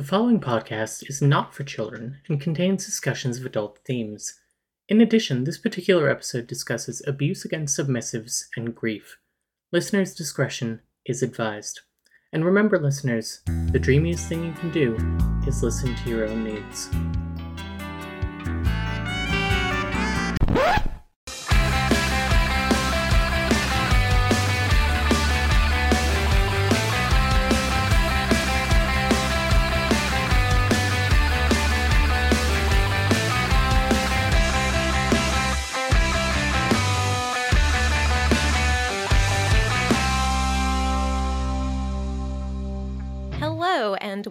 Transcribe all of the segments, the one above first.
The following podcast is not for children and contains discussions of adult themes. In addition, this particular episode discusses abuse against submissives and grief. Listeners' discretion is advised. And remember, listeners, the dreamiest thing you can do is listen to your own needs.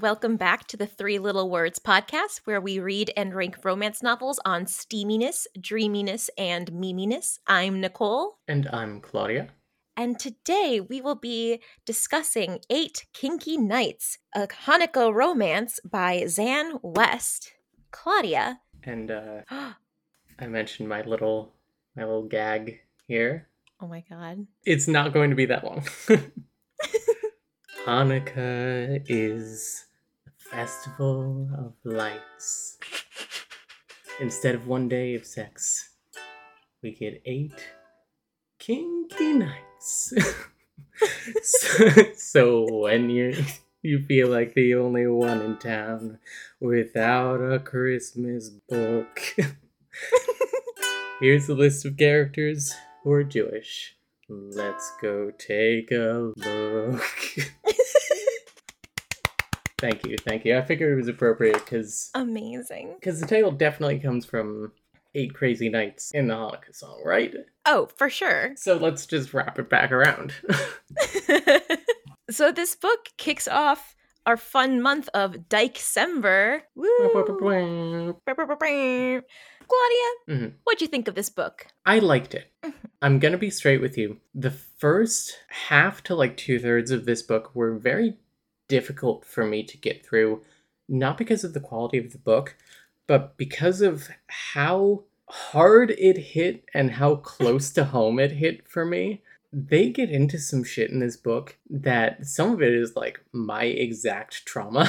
Welcome back to the Three Little Words podcast, where we read and rank romance novels on steaminess, dreaminess, and meminess. I'm Nicole, And I'm Claudia. and today we will be discussing Eight Kinky Nights, a Hanukkah romance by Xan West. Claudia. And uh, I mentioned my little my little gag here. Oh my god. It's not going to be that long. Hanukkah is festival of lights. Instead of one day of sex, we get eight kinky nights. so, so when you you feel like the only one in town without a Christmas book. Here's a list of characters who are Jewish. Let's go take a look. thank you, thank you. I figured it was appropriate because Amazing. because the title definitely comes from Eight Crazy Nights in the Hanukkah song, right? Oh, for sure. So let's just wrap it back around. so this book kicks off our fun month of Dykember. Woo! Claudia, Mhm. what'd you think of this book? I liked it. Mhm. I'm gonna be straight with you. The first half to like two thirds of this book were very difficult for me to get through, not because of the quality of the book, but because of how hard it hit and how close to home it hit for me. They get into some shit in this book that some of it is like my exact trauma.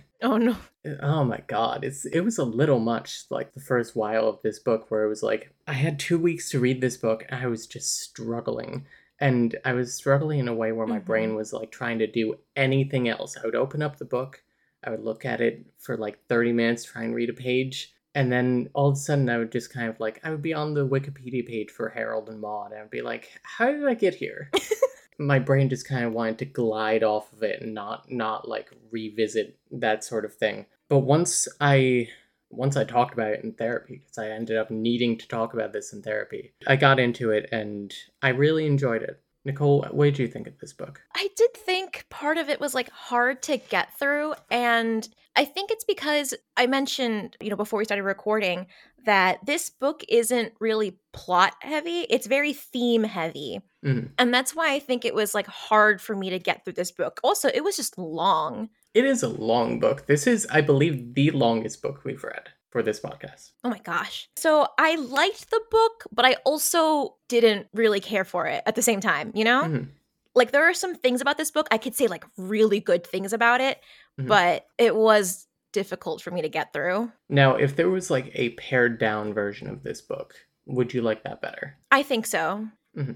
Oh no. Oh my god, it's it was a little much like the first while of this book where it was like I had 2 weeks to read this book and I was just struggling and I was struggling in a way where my Mhm. brain was like trying to do anything else. I would open up the book, I would look at it for like 30 minutes try and read a page and then all of a sudden I would just kind of like I would be on the Wikipedia page for Harold and Maude and I'd be like how did I get here? my brain just kind of wanted to glide off of it and not not like revisit that sort of thing but once i once i talked about it in therapy because i ended up needing to talk about this in therapy i got into it and i really enjoyed it nicole what did you think of this book I did think part of it was like hard to get through. And I think it's because I mentioned, you know, before we started recording, that this book isn't really plot heavy, it's very theme heavy. Mhm. And that's why I think it was like hard for me to get through this book. Also, it was just long. It is a long book this is i believe the longest book we've read for this podcast Oh my gosh. So I liked the book, but I also didn't really care for it at the same time, you know? Mhm. Like there are some things about this book I could say like really good things about it, Mhm. but it was difficult for me to get through. now if there was like a pared down version of this book would you like that better I think so.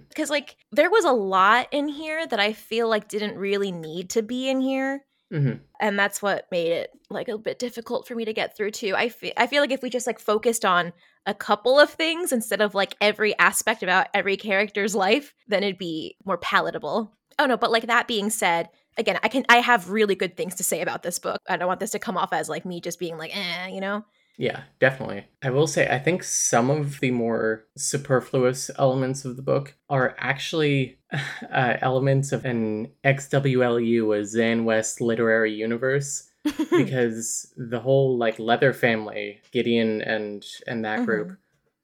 Because like there was a lot in here that I feel like didn't really need to be in here. Hmm And that's what made it like a bit difficult for me to get through too. I feel I feel like if we just like focused on a couple of things instead of like every aspect about every character's life, then it'd be more palatable. Oh no, but like that being said, again, I can I have really good things to say about this book. I don't want this to come off as like me just being like, eh, you know? Yeah, definitely. I will say, I think some of the more superfluous elements of the book are actually uh, elements of an XWLU, a Xan West literary universe, because the whole like Leather family, Gideon and and that group,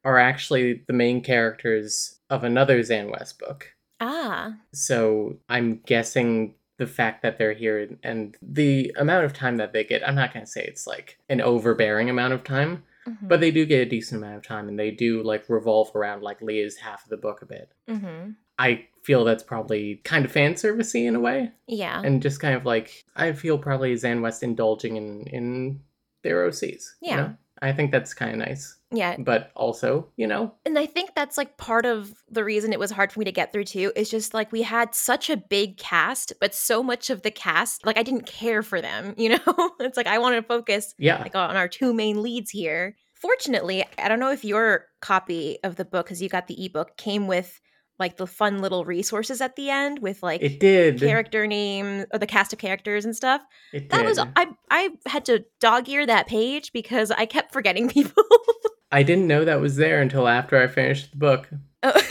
are actually the main characters of another Xan West book. ah. So I'm guessing the fact that they're here and the amount of time that they get, I'm not going to say it's like an overbearing amount of time, mhm, but they do get a decent amount of time and they do like revolve around like Leah's half of the book a bit. mhm. I feel that's probably kind of fan servicey in a way. Yeah. And just kind of like I feel probably Xan West indulging in in their OCs. you Yeah. know? I think that's kind of nice. Yeah. But also, you know, And I think that's like part of the reason it was hard for me to get through too is just like we had such a big cast, but so much of the cast, like I didn't care for them, you know? it's like I want to focus yeah. like on our two main leads here. Fortunately, I don't know if your copy of the book, because you got the ebook, came with like the fun little resources at the end with like it did. character name or the cast of characters and stuff. It That did. was I I had to dog ear that page because I kept forgetting people. I didn't know that was there until after I finished the book. Oh.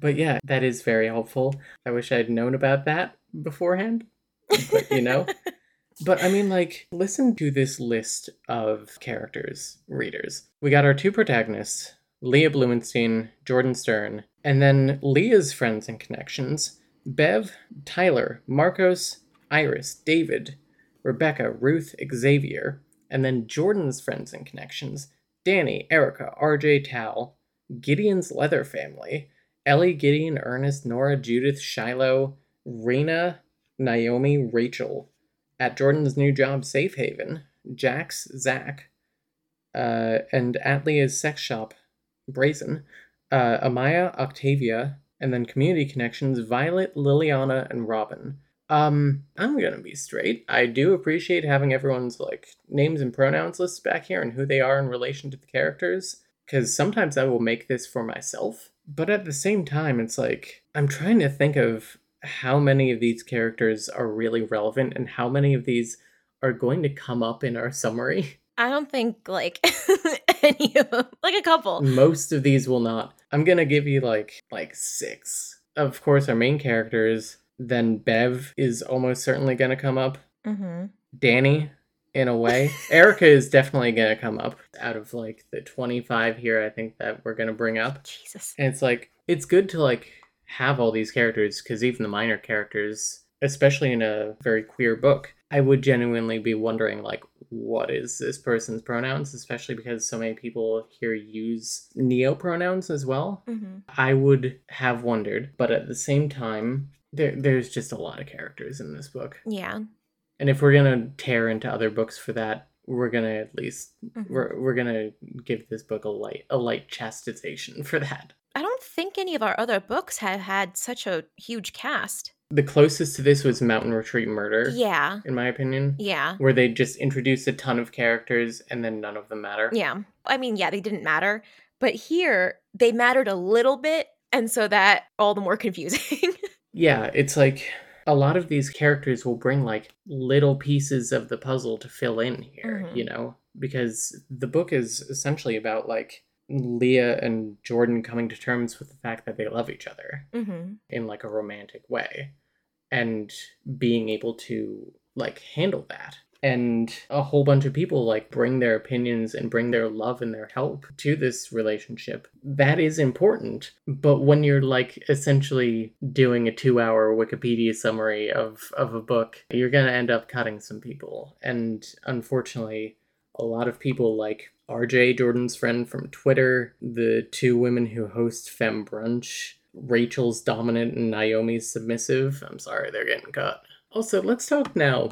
But yeah, that is very helpful. I wish I'd known about that beforehand. But you know. but I mean, like, listen to this list of characters, readers. We got our two protagonists, Leah Blumenstein, Jordan Stern, and then Leah's friends and connections Bev, Tyler, Marcos, Iris, David, Rebecca, Ruth, Xavier, and then Jordan's friends and connections Danny, Erica, RJ Tal, Gideon's Leather Family, Ellie, Gideon, Ernest, Nora, Judith, Shiloh, Rena, Naomi, Rachel, at Jordan's new job, Safe Haven, Jax, Zach, uh, and at Leah's sex shop, Brazen, uh, Amaya, Octavia, and then community connections, Violet, Liliana, and Robin. Um, I'm gonna be straight. I do appreciate having everyone's like names and pronouns lists back here and who they are in relation to the characters, because sometimes I will make this for myself. But at the same time, it's like I'm trying to think of how many of these characters are really relevant and how many of these are going to come up in our summary. I don't think like any of them, like a couple. Most of these will not. I'm gonna give you like like six. Of course, our main characters. Then Bev is almost certainly gonna come up. Mm-hmm. Danny, in a way. Erica is definitely gonna come up out of like the 25 here. I think that we're gonna bring up. Jesus. And it's like it's good to like have all these characters because even the minor characters, especially in a very queer book, I would genuinely be wondering like what is this person's pronouns, especially because so many people here use neo pronouns as well. Mm-hmm. I would have wondered, but at the same time, there there's just a lot of characters in this book. Yeah. And if we're gonna tear into other books for that, we're gonna at least Mhm. we're, we're gonna give this book a light a light chastisation for that. I don't think any of our other books have had such a huge cast. The closest to this was Mountain Retreat Murder, Yeah. in my opinion, Yeah. where they just introduced a ton of characters and then none of them matter. Yeah. I mean, yeah, they didn't matter. But here, they mattered a little bit. And so that all the more confusing. Yeah, it's like a lot of these characters will bring like little pieces of the puzzle to fill in here, Mhm. you know, because the book is essentially about like Leah and Jordan coming to terms with the fact that they love each other mm-hmm. in like a romantic way and being able to like handle that. And a whole bunch of people like bring their opinions and bring their love and their help to this relationship. That is important. But when you're like essentially doing a two hour Wikipedia summary of, of a book, you're going to end up cutting some people. And unfortunately, a lot of people like RJ, Jordan's friend from Twitter, the two women who host Femme Brunch, Rachel's dominant and Naomi's submissive. I'm sorry, they're getting cut. Also, let's talk now.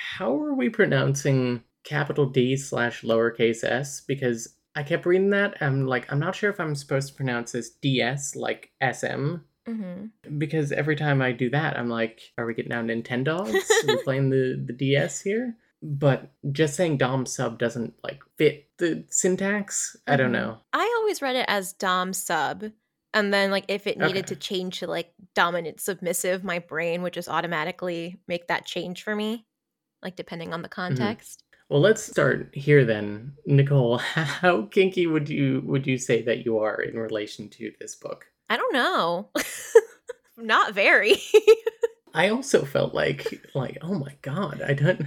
How are we pronouncing capital D slash lowercase s? Because I kept reading that. I'm like, I'm not sure if I'm supposed to pronounce this DS like SM. Mm-hmm. Because every time I do that, I'm like, are we getting down Nintendogs? are we playing the, the DS here? But just saying Dom sub doesn't like fit the syntax. I don't Mhm. know. I always read it as Dom sub. And then, like, if it needed Okay. to change to like dominant submissive, my brain would just automatically make that change for me, like, depending on the context. Well, let's start here then, Nicole. How kinky would you would you say that you are in relation to this book? I don't know. Not very. I also felt like like oh my god, I don't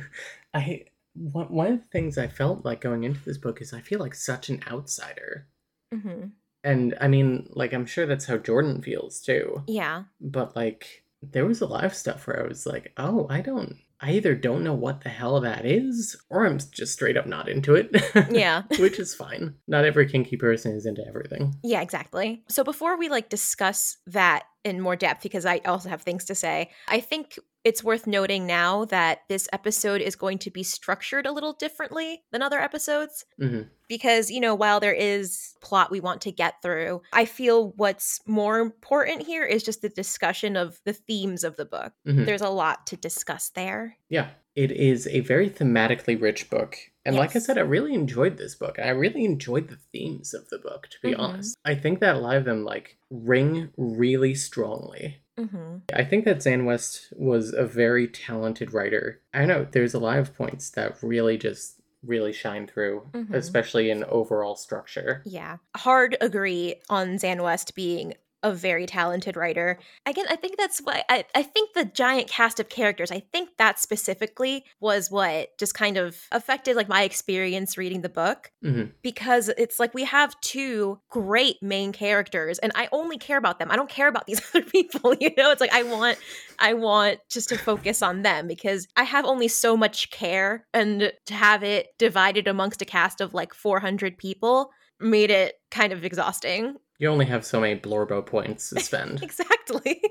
I one one of the things I felt like going into this book is I feel like such an outsider. hmm And I mean, like I'm sure that's how Jordan feels too. Yeah. But like there was a lot of stuff where I was like, "Oh, I don't I either don't know what the hell that is, or I'm just straight up not into it. Yeah. Which is fine. Not every kinky person is into everything. Yeah, exactly. So before we like discuss that in more depth because I also have things to say. I think it's worth noting now that this episode is going to be structured a little differently than other episodes. Mhm. Because, you know, while there is plot we want to get through, I feel what's more important here is just the discussion of the themes of the book. Mhm. There's a lot to discuss there. Yeah, it is a very thematically rich book. And like I said, I really enjoyed this book. I really enjoyed the themes of the book, to be Mhm. honest. I think that a lot of them like ring really strongly. Hmm I think that Xan West was a very talented writer. I know there's a lot of points that really just really shine through, Mhm. especially in overall structure. Yeah. Hard agree on Xan West being a very talented writer. Again, I think that's why I, I think the giant cast of characters, I think that specifically was what just kind of affected like my experience reading the book. Mhm. Because it's like we have two great main characters and I only care about them. I don't care about these other people, you know? It's like I want I want just to focus on them because I have only so much care and to have it divided amongst a cast of like 400 people made it kind of exhausting. You only have so many Blorbo points to spend. Exactly.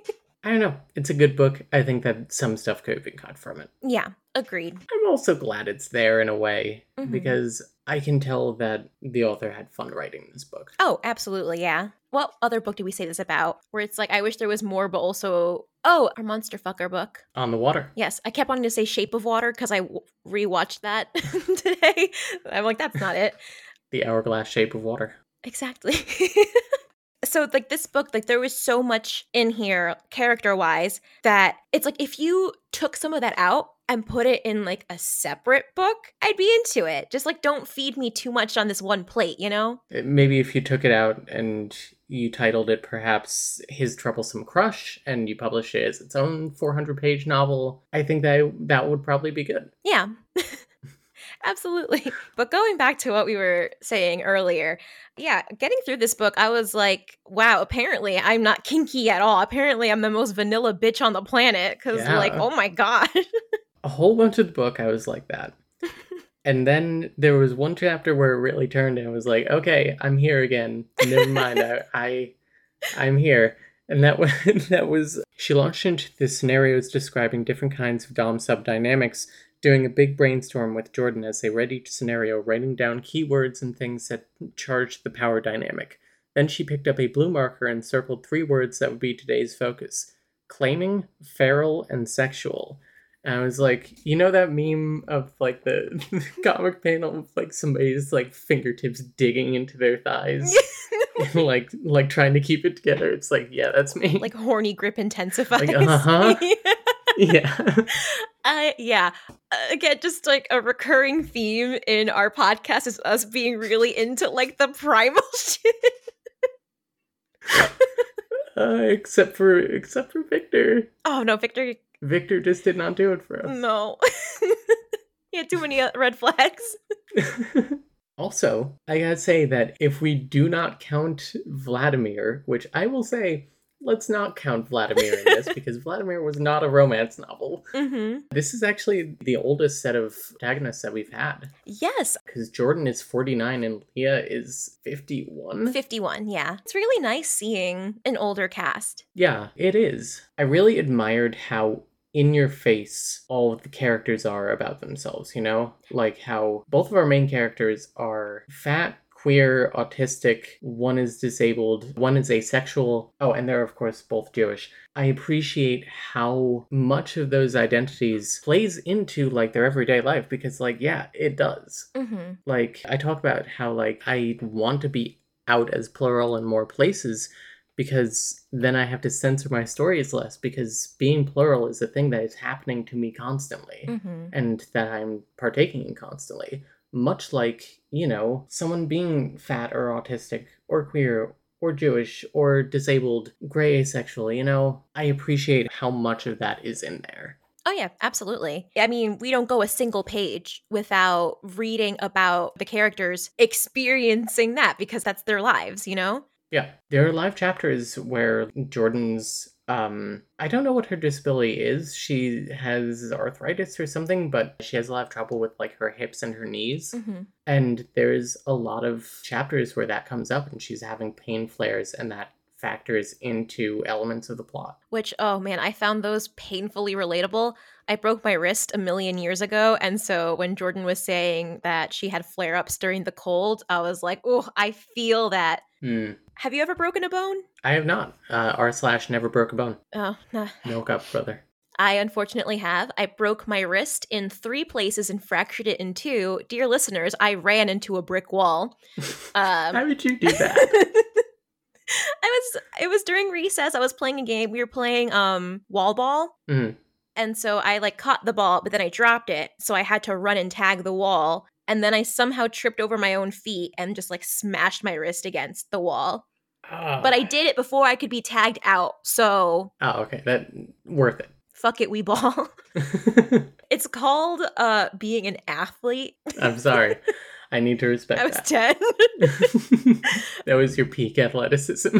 I don't know. It's a good book. I think that some stuff could have been cut from it. yeah, agreed. I'm also glad it's there in a way Mhm. because I can tell that the author had fun writing this book. Oh, absolutely, yeah. What other book did we say this about? Where it's like, I wish there was more, but also, oh, our Monster Fucker book. On the water. Yes, I kept wanting to say Shape of Water because I w- rewatched that today. I'm like, that's not it. The hourglass shape of water. Exactly. so like this book like there was so much in here character wise that it's like if you took some of that out and put it in like a separate book i'd be into it just like don't feed me too much on this one plate you know Uh, Maybe if you took it out and you titled it perhaps His Troublesome Crush and you published it as its own 400 page novel, I think that that would probably be good. yeah absolutely but going back to what we were saying earlier yeah getting through this book i was like wow apparently i'm not kinky at all apparently i'm the most vanilla bitch on the planet because like oh my god A whole bunch of the book, I was like that. and then there was one chapter where it really turned and I was like, okay, I'm here again. Never mind, I, I I'm here. And that was that was she launched into the scenarios describing different kinds of Dom sub dynamics, doing a big brainstorm with Jordan as they read each scenario, writing down keywords and things that charged the power dynamic. Then she picked up a blue marker and circled three words that would be today's focus claiming, feral, and sexual. And I was like, you know that meme of like the comic panel of like somebody's like fingertips digging into their thighs, and, like like trying to keep it together. It's like, yeah, that's me. like horny grip intensifies. Like, uh-huh. yeah, uh, yeah. Uh, again, just like a recurring theme in our podcast is us being really into like the primal shit. uh, except for except for Victor. Oh no, Victor, Victor just did not do it for us. no. he had too many uh, red flags. also, I gotta say that if we do not count Vladimir, which I will say, let's not count Vladimir in this because Vladimir was not a romance novel. Mm-hmm. This is actually the oldest set of protagonists that we've had Yes, because Jordan is 49 and Leah is 51. 51, yeah. It's really nice seeing an older cast. Yeah, it is. I really admired how in your face all of the characters are about themselves, you know? Like how both of our main characters are fat, queer, autistic, one is disabled, one is asexual. Oh, and they're of course both Jewish. I appreciate how much of those identities plays into like their everyday life because like yeah, it does. Mm-hmm. Like I talk about how like I want to be out as plural in more places because then I have to censor my stories less because being plural is a thing that is happening to me constantly Mm-hmm. and that I'm partaking in constantly. Much like, you know, someone being fat or autistic or queer or Jewish or disabled, gray asexual, you know, I appreciate how much of that is in there. Oh, yeah, absolutely. I mean, we don't go a single page without reading about the characters experiencing that because that's their lives, you know? Yeah, there are live chapters where Jordan's Um, I don't know what her disability is. She has arthritis or something, but she has a lot of trouble with like her hips and her knees. hmm And there's a lot of chapters where that comes up and she's having pain flares, and that factors into elements of the plot. Which, oh man, I found those painfully relatable. I broke my wrist a million years ago. And so when Jordan was saying that she had flare ups during the cold, I was like, oh, I feel that. Hmm. Have you ever broken a bone? I have not. Uh, R slash never broke a bone. Oh, nah. Milk up, brother. I unfortunately have. I broke my wrist in three places and fractured it in two. Dear listeners, I ran into a brick wall. Um, How would you do that? I was it was during recess. I was playing a game. We were playing um wall ball. Mhm. And so I like caught the ball, but then I dropped it. So I had to run and tag the wall. And then I somehow tripped over my own feet and just like smashed my wrist against the wall. But I did it before I could be tagged out. So Oh, okay. That worth it. fuck it, we ball. it's called uh being an athlete. I'm sorry. I need to respect I was that. 10. that was your peak athleticism.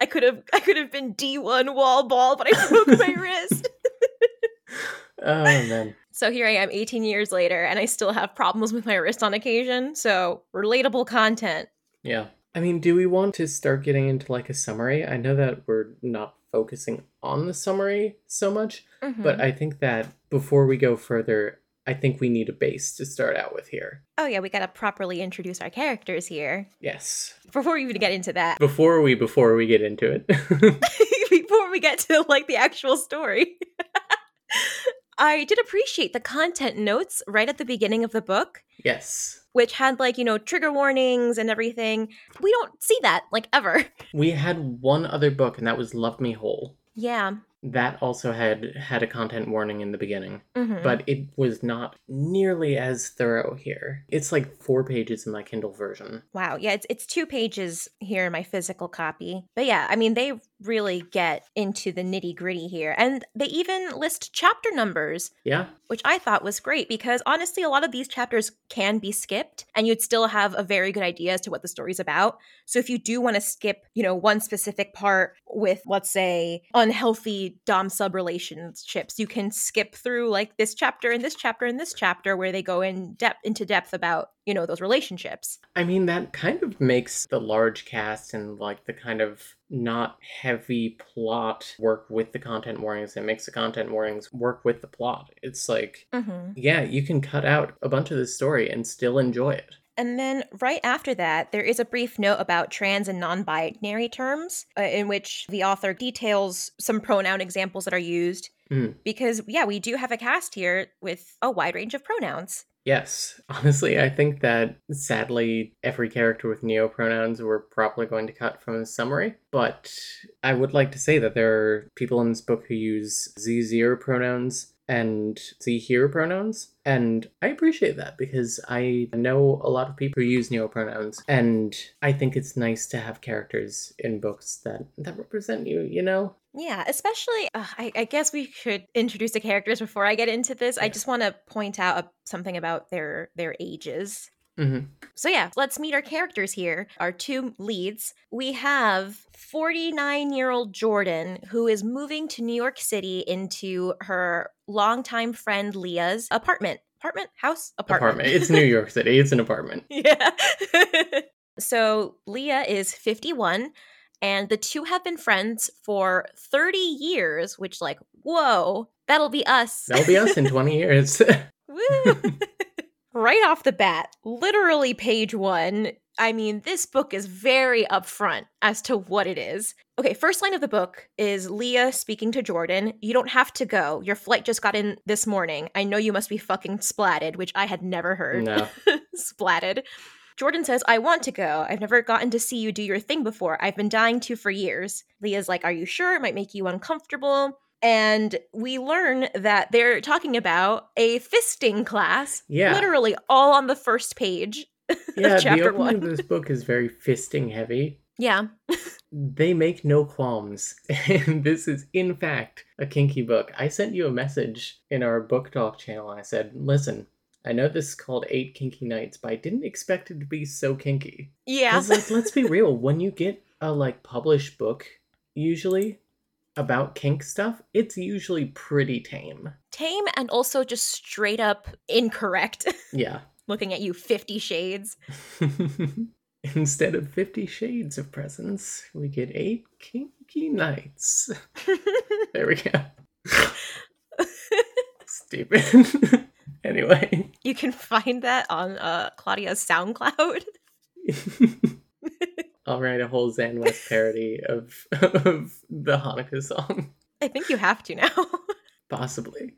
I could have I could have been D1 wall ball, but I broke my wrist. Oh man. So here I am 18 years later and I still have problems with my wrist on occasion. So relatable content. Yeah. I mean, do we want to start getting into like a summary? I know that we're not focusing on the summary so much, Mhm. but I think that before we go further, I think we need a base to start out with here. oh yeah, we got to properly introduce our characters here. Yes. Before we even get into that. Before we before we get into it. Before we get to like the actual story. I did appreciate the content notes right at the beginning of the book. yes. which had like you know trigger warnings and everything we don't see that like ever We had one other book and that was Love Me Whole. yeah That also had had a content warning in the beginning. Mhm. but it was not nearly as thorough here. It's like four pages in my Kindle version. wow yeah it's, it's two pages here in my physical copy but yeah i mean they really get into the nitty gritty here. And they even list chapter numbers Yeah, which i thought was great because honestly a lot of these chapters can be skipped and you'd still have a very good idea as to what the story's about. So if you do want to skip you know one specific part with let's say unhealthy dom sub relationships you can skip through like this chapter and this chapter and this chapter where they go in depth into depth about you know those relationships I mean, that kind of makes the large cast and like the kind of not heavy plot work with the content warnings. It makes the content warnings work with the plot. It's like, mm-hmm. yeah, you can cut out a bunch of the story and still enjoy it. And then right after that, there is a brief note about trans and non binary terms, uh, in which the author details some pronoun examples that are used. Mm. Because, yeah, we do have a cast here with a wide range of pronouns. Yes, honestly, I think that sadly every character with neo pronouns we're probably going to cut from the summary. But I would like to say that there are people in this book who use Z zero pronouns and Z here pronouns, and I appreciate that because I know a lot of people who use neo pronouns, and I think it's nice to have characters in books that that represent you. You know? Yeah, especially, uh, I, I guess we should introduce the characters before I get into this. I just want to point out a, something about their their ages. Hmm So yeah, let's meet our characters here. Our two leads. We have 49-year-old Jordan who is moving to New York City into her longtime friend Leah's apartment. Apartment? House? Apartment. Apartment. It's New York City. It's an apartment. yeah. so Leah is 51 and the two have been friends for 30 years, which like, whoa, that'll be us. That'll be us in twenty years. Woo! Right off the bat, literally page one. I mean, this book is very upfront as to what it is. Okay, first line of the book is Leah speaking to Jordan. You don't have to go. Your flight just got in this morning. I know you must be fucking splatted, which I had never heard. no. splatted. Jordan says, I want to go. I've never gotten to see you do your thing before. I've been dying to for years. Leah's like, Are you sure? It might make you uncomfortable. And we learn that they're talking about a fisting class, Yeah. literally all on the first page Yeah, of chapter the opening one. of this book is very fisting heavy. Yeah. They make no qualms. And this is, in fact, a kinky book. I sent you a message in our book talk channel. I said, listen, I know this is called Eight Kinky Nights, but I didn't expect it to be so kinky. Yeah. like, let's be real. When you get a like published book usually about kink stuff, it's usually pretty tame. Tame and also just straight up incorrect. Yeah. Looking at you 50 shades. Instead of 50 shades of presents, we get eight kinky nights. there we go. Stupid. anyway. You can find that on uh, Claudia's SoundCloud. I'll write a whole Xan West parody of, of the Hanukkah song. I think you have to now. Possibly.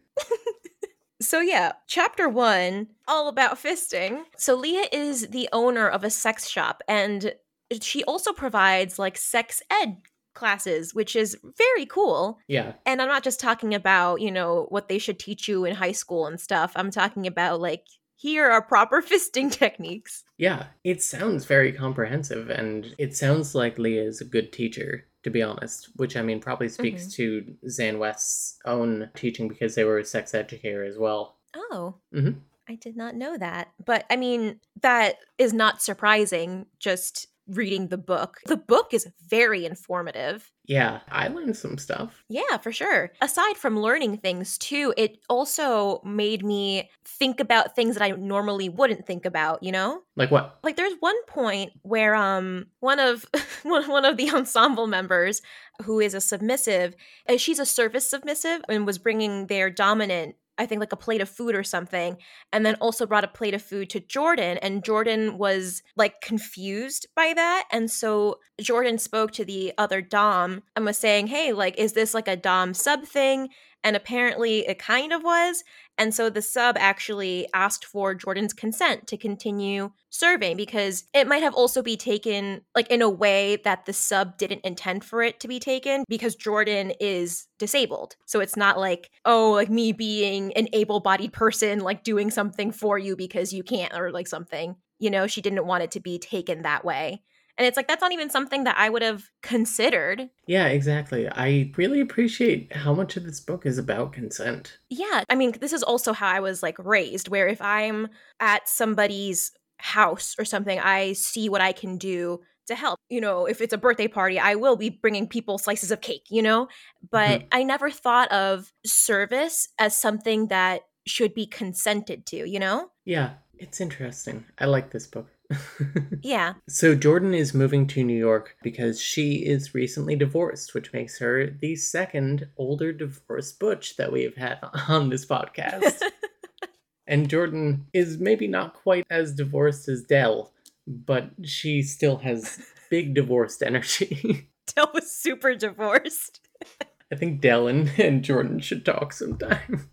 So, yeah, chapter one, all about fisting. So, Leah is the owner of a sex shop, and she also provides like sex ed classes, which is very cool. Yeah. And I'm not just talking about, you know, what they should teach you in high school and stuff. I'm talking about like, here are proper fisting techniques. Yeah. It sounds very comprehensive, and it sounds like Leah is a good teacher, to be honest, which I mean probably speaks to Xan West's own teaching because they were a sex educator as well. Oh. Mhm. I did not know that. But I mean, that is not surprising just reading the book. The book is very informative. Yeah, I learned some stuff. Yeah, for sure. Aside from learning things too, it also made me think about things that I normally wouldn't think about, you know? Like what? Like there's one point where um one of one, one of the ensemble members who is a submissive, uh, she's a service submissive and was bringing their dominant I think like a plate of food or something, and then also brought a plate of food to Jordan. And Jordan was like confused by that. And so Jordan spoke to the other Dom and was saying, Hey, like, is this like a Dom sub thing? And apparently it kind of was. And so the sub actually asked for Jordan's consent to continue serving because it might have also be taken like in a way that the sub didn't intend for it to be taken because Jordan is disabled. So it's not like, oh, like me being an able-bodied person like doing something for you because you can't or like something. You know, she didn't want it to be taken that way. And it's like that's not even something that I would have considered. Yeah, exactly. I really appreciate how much of this book is about consent. Yeah, I mean, this is also how I was like raised where if I'm at somebody's house or something, I see what I can do to help. You know, if it's a birthday party, I will be bringing people slices of cake, you know? Mm-hmm. But I never thought of service as something that should be consented to, you know? Yeah, it's interesting. I like this book. Yeah. So Jordan is moving to New York because she is recently divorced, which makes her the second older divorced butch that we've had on this podcast. and Jordan is maybe not quite as divorced as Dell, but she still has big divorced energy. Dell was super divorced. I think Dell and, and Jordan should talk sometime.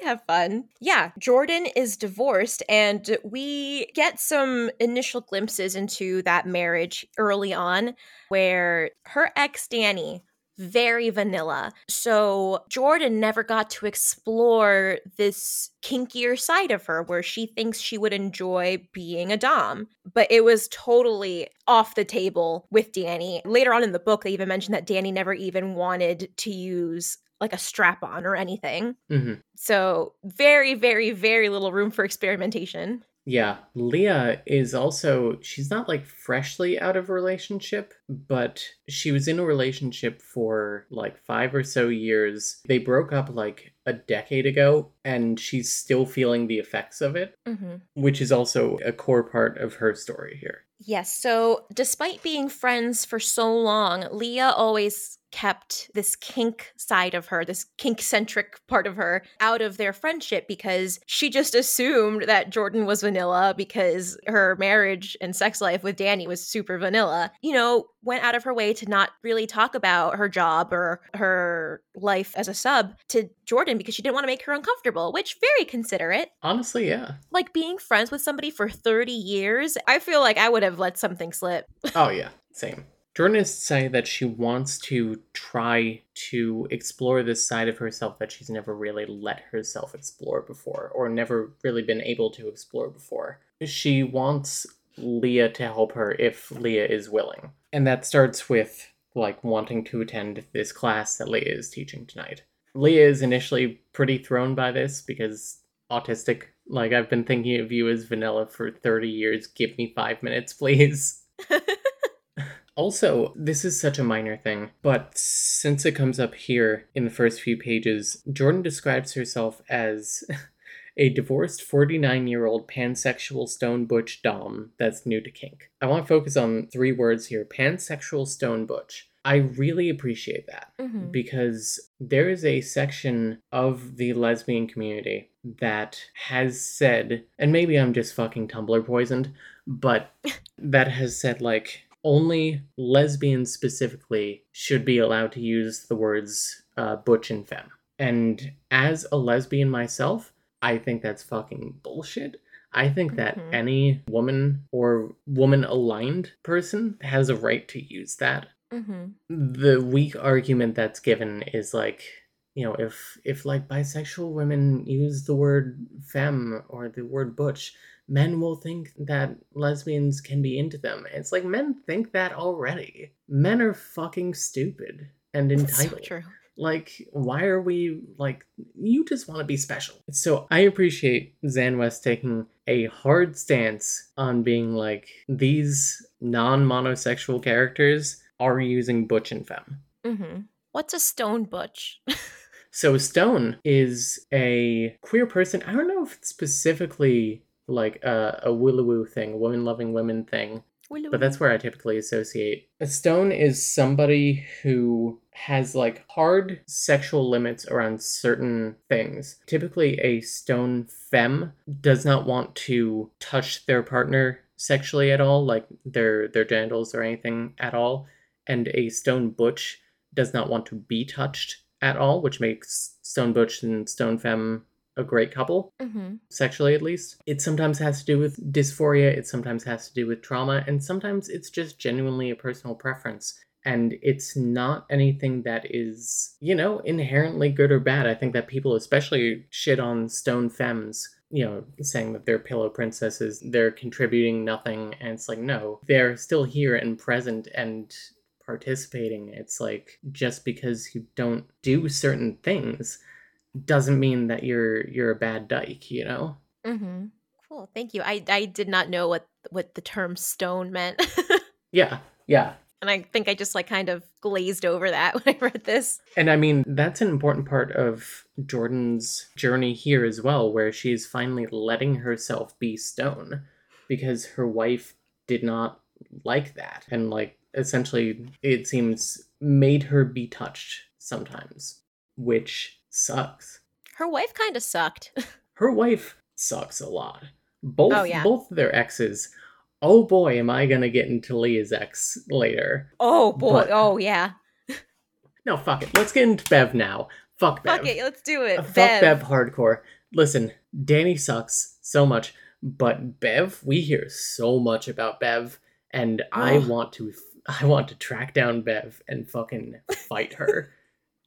They'd have fun. Yeah, Jordan is divorced, and we get some initial glimpses into that marriage early on where her ex, Danny, very vanilla. So Jordan never got to explore this kinkier side of her where she thinks she would enjoy being a Dom. But it was totally off the table with Danny. Later on in the book, they even mentioned that Danny never even wanted to use like a strap on or anything. hmm So, very, very, very little room for experimentation. Yeah, Leah is also, she's not like freshly out of a relationship, but she was in a relationship for like five or so years. They broke up like a decade ago, and she's still feeling the effects of it, Mm-hmm. which is also a core part of her story here. Yes. So, despite being friends for so long, Leah always kept this kink side of her, this kink centric part of her, out of their friendship because she just assumed that Jordan was vanilla because her marriage and sex life with Danny was super vanilla. You know, went out of her way to not really talk about her job or her life as a sub to Jordan because she didn't want to make her uncomfortable, which very considerate. Honestly, yeah. Like being friends with somebody for 30 years, I feel like I would have let something slip. Oh, yeah, same. Is saying that she wants to try to explore this side of herself that she's never really let herself explore before, or never really been able to explore before. She wants Leah to help her if Leah is willing. And that starts with, like, wanting to attend this class that Leah is teaching tonight. Leah is initially pretty thrown by this because autistic. Like, I've been thinking of you as vanilla for 30 years. Give me five minutes, please. Also, this is such a minor thing, but since it comes up here in the first few pages, Jordan describes herself as a divorced 49 year old pansexual stone butch dom that's new to kink. I want to focus on three words here pansexual stone butch. I really appreciate that Mhm. because there is a section of the lesbian community that has said, and maybe I'm just fucking Tumblr poisoned, but that has said, like, only lesbians specifically should be allowed to use the words uh, butch and femme. And as a lesbian myself, I think that's fucking bullshit. I think that Mhm. any woman or woman aligned person has a right to use that Mhm. the weak argument that's given is like you know if if like bisexual women use the word femme or the word butch men will think that lesbians can be into them. It's like men think that already. Men are fucking stupid and so entitled. true. like why are we like you just want to be special. So i appreciate xan west taking a hard stance on being like these non-monosexual characters are using butch and femme. Hmm What's a stone butch? so stone is a queer person. I don't know if it's specifically like uh, a, a willowoo thing woman loving women thing but that's where I typically associate. A stone is somebody who has like hard sexual limits around certain things. Typically, a stone femme does not want to touch their partner sexually at all, like their their genitals or anything at all, and a stone butch does not want to be touched at all, which makes stone butch and stone femme a great couple hmm sexually at least. It sometimes has to do with dysphoria, it sometimes has to do with trauma, and sometimes it's just genuinely a personal preference. And it's not anything that is, you know, inherently good or bad. I think that people especially shit on stone femmes, you know, saying that they're pillow princesses, they're contributing nothing. And it's like, no, they're still here and present and participating. It's like just because you don't do certain things doesn't mean that you're you're a bad dyke, you know? hmm Cool. Thank you. I I did not know what what the term stone meant. Yeah, yeah. and I think I just like kind of glazed over that when I read this. And I mean, that's an important part of Jordan's journey here as well, where she's finally letting herself be stone because her wife did not like that. And, like, essentially, it seems made her be touched sometimes, which sucks. Her wife kind of sucked. Her wife sucks a lot. Both, Oh, yeah. both their exes. Oh boy, am I gonna get into Leah's ex later. oh boy. But- oh yeah. No, fuck it. Let's get into Bev now. Fuck Bev. Fuck it. Let's do it. Uh, Fuck Bev. Bev hardcore. Listen, Danny sucks so much, but Bev, we hear so much about Bev, and I want to, I want to track down Bev and fucking fight her.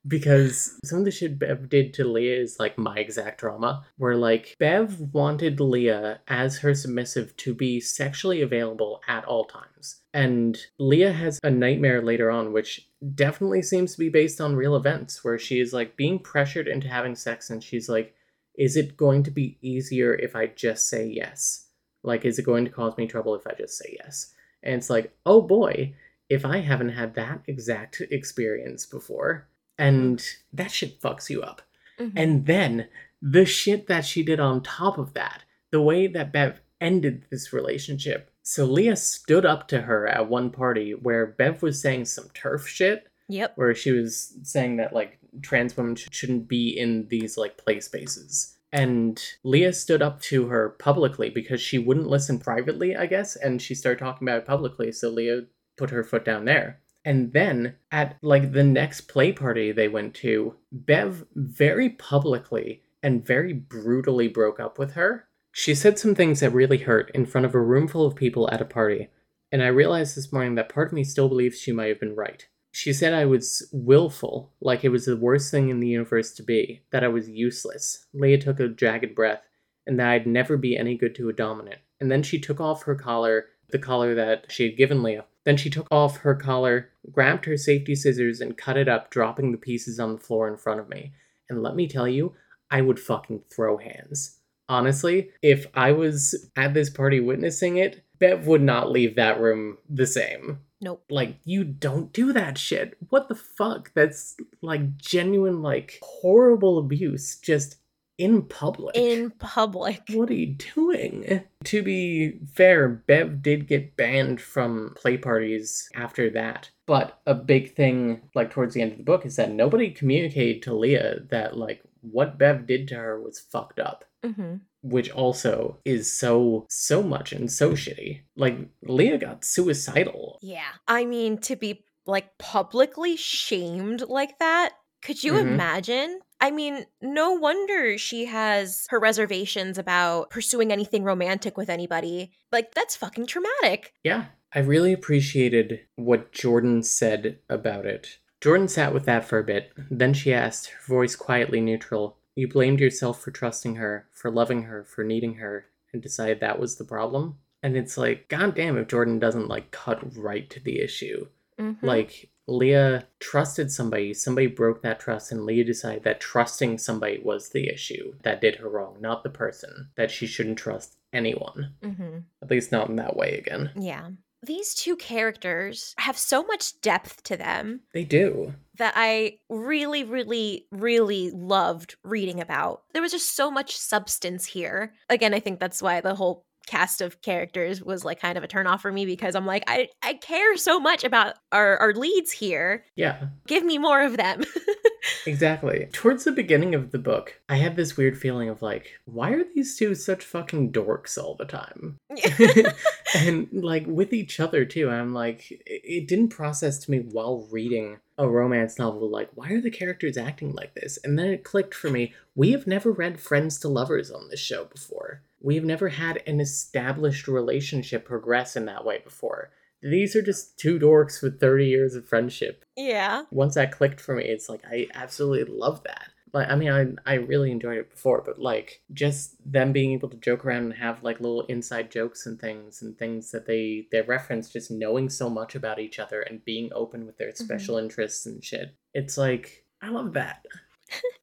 Because some of the shit Bev did to Leah is like my exact trauma. Where like Bev wanted Leah as her submissive to be sexually available at all times. And Leah has a nightmare later on, which definitely seems to be based on real events, where she is like being pressured into having sex and she's like, is it going to be easier if I just say yes? Like, is it going to cause me trouble if I just say yes? And it's like, oh boy, if I haven't had that exact experience before. And that shit fucks you up. Mhm. And then the shit that she did on top of that, the way that Bev ended this relationship. So Leah stood up to her at one party where Bev was saying some turf shit, Yep. where she was saying that like trans women sh- shouldn't be in these like play spaces. And Leah stood up to her publicly because she wouldn't listen privately, I guess, and she started talking about it publicly. So Leah put her foot down there. And then at like the next play party they went to, Bev very publicly and very brutally broke up with her. She said some things that really hurt in front of a room full of people at a party, and I realized this morning that part of me still believes she might have been right. She said I was willful, like it was the worst thing in the universe to be, that I was useless. Leah took a jagged breath, and that I'd never be any good to a dominant. And then she took off her collar, the collar that she had given Leah. Then she took off her collar, grabbed her safety scissors, and cut it up, dropping the pieces on the floor in front of me. And let me tell you, I would fucking throw hands. Honestly, if I was at this party witnessing it, Bev would not leave that room the same. Nope. Like, you don't do that shit. What the fuck? That's like genuine, like horrible abuse just in public. In public. What are you doing? To be fair, Bev did get banned from play parties after that. But a big thing, like towards the end of the book, is that nobody communicated to Leah that, like, what Bev did to her was fucked up. hmm Which also is so, so much and so shitty. Like, Leah got suicidal. Yeah. I mean, to be like publicly shamed like that, could you Mhm. imagine? I mean, no wonder she has her reservations about pursuing anything romantic with anybody. Like, that's fucking traumatic. Yeah, I really appreciated what Jordan said about it. Jordan sat with that for a bit. Then she asked, her voice quietly neutral, You blamed yourself for trusting her, for loving her, for needing her, and decided that was the problem? And it's like, goddamn, if Jordan doesn't like cut right to the issue. Mhm. Like, Leah trusted somebody, somebody broke that trust, and Leah decided that trusting somebody was the issue that did her wrong, not the person, that she shouldn't trust anyone. Mhm. At least not in that way again. Yeah. These two characters have so much depth to them They do. that I really, really, really loved reading about. There was just so much substance here. Again, I think that's why the whole cast of characters was like kind of a turnoff for me because I'm like, I, I care so much about our, our leads here. Yeah, Give me more of them. exactly. Towards the beginning of the book, I had this weird feeling of like, why are these two such fucking dorks all the time? and like with each other too. I'm like, it it didn't process to me while reading a romance novel, like, why are the characters acting like this? And then it clicked for me. We have never read Friends to Lovers on this show before. We've never had an established relationship progress in that way before. These are just two dorks with 30 years of friendship yeah. once that clicked for me, it's like I absolutely love that. Like I mean, I I really enjoyed it before, but like just them being able to joke around and have like little inside jokes and things and things that they they reference, just knowing so much about each other and being open with their mm-hmm. special interests and shit. It's like I love that.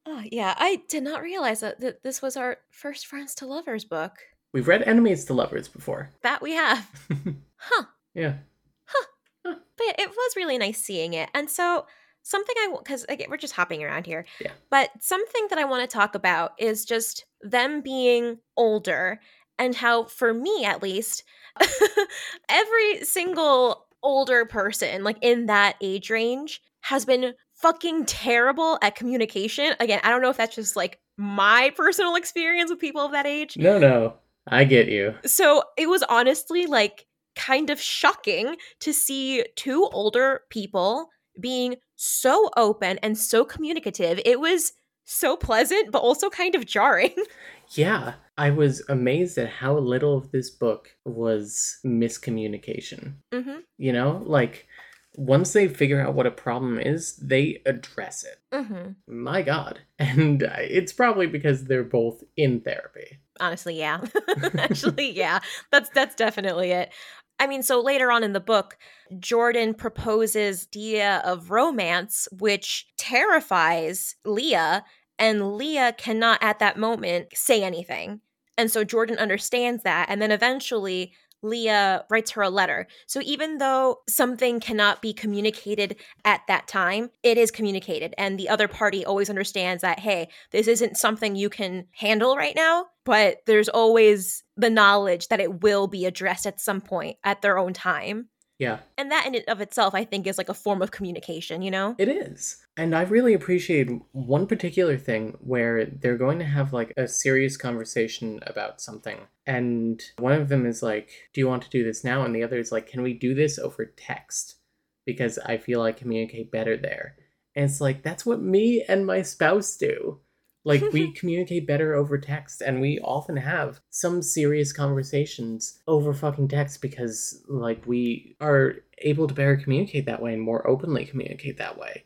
Oh, yeah. I did not realize that, that this was our first Friends to Lovers book. We've read Enemies to Lovers before. That we have. Huh. yeah. but yeah, it was really nice seeing it. And so something I because again we're just hopping around here. Yeah. But something that I want to talk about is just them being older and how, for me at least, every single older person like in that age range has been fucking terrible at communication. Again, I don't know if that's just like my personal experience with people of that age. No, no. I get you. So it was honestly like kind of shocking to see two older people being so open and so communicative. It was so pleasant, but also kind of jarring. Yeah, I was amazed at how little of this book was miscommunication. hmm You know, like once they figure out what a problem is, they address it. hmm My God. And it's probably because they're both in therapy. Honestly, yeah. Actually, yeah. That's that's definitely it. I mean, so later on in the book, Jordan proposes idea of romance, which terrifies Leah, and Leah cannot at that moment say anything. And so Jordan understands that, and then eventually Leah writes her a letter. So even though something cannot be communicated at that time, it is communicated. And the other party always understands that, hey, this isn't something you can handle right now, but there's always the knowledge that it will be addressed at some point at their own time. Yeah, And that in and of itself, I think, is like a form of communication, you know? it is. And I really appreciate one particular thing where they're going to have like a serious conversation about something. And one of them is like, Do you want to do this now? And the other is like, Can we do this over text? Because I feel I communicate better there. And it's like, That's what me and my spouse do. Like, we communicate better over text, and we often have some serious conversations over fucking text because, like, we are able to better communicate that way and more openly communicate that way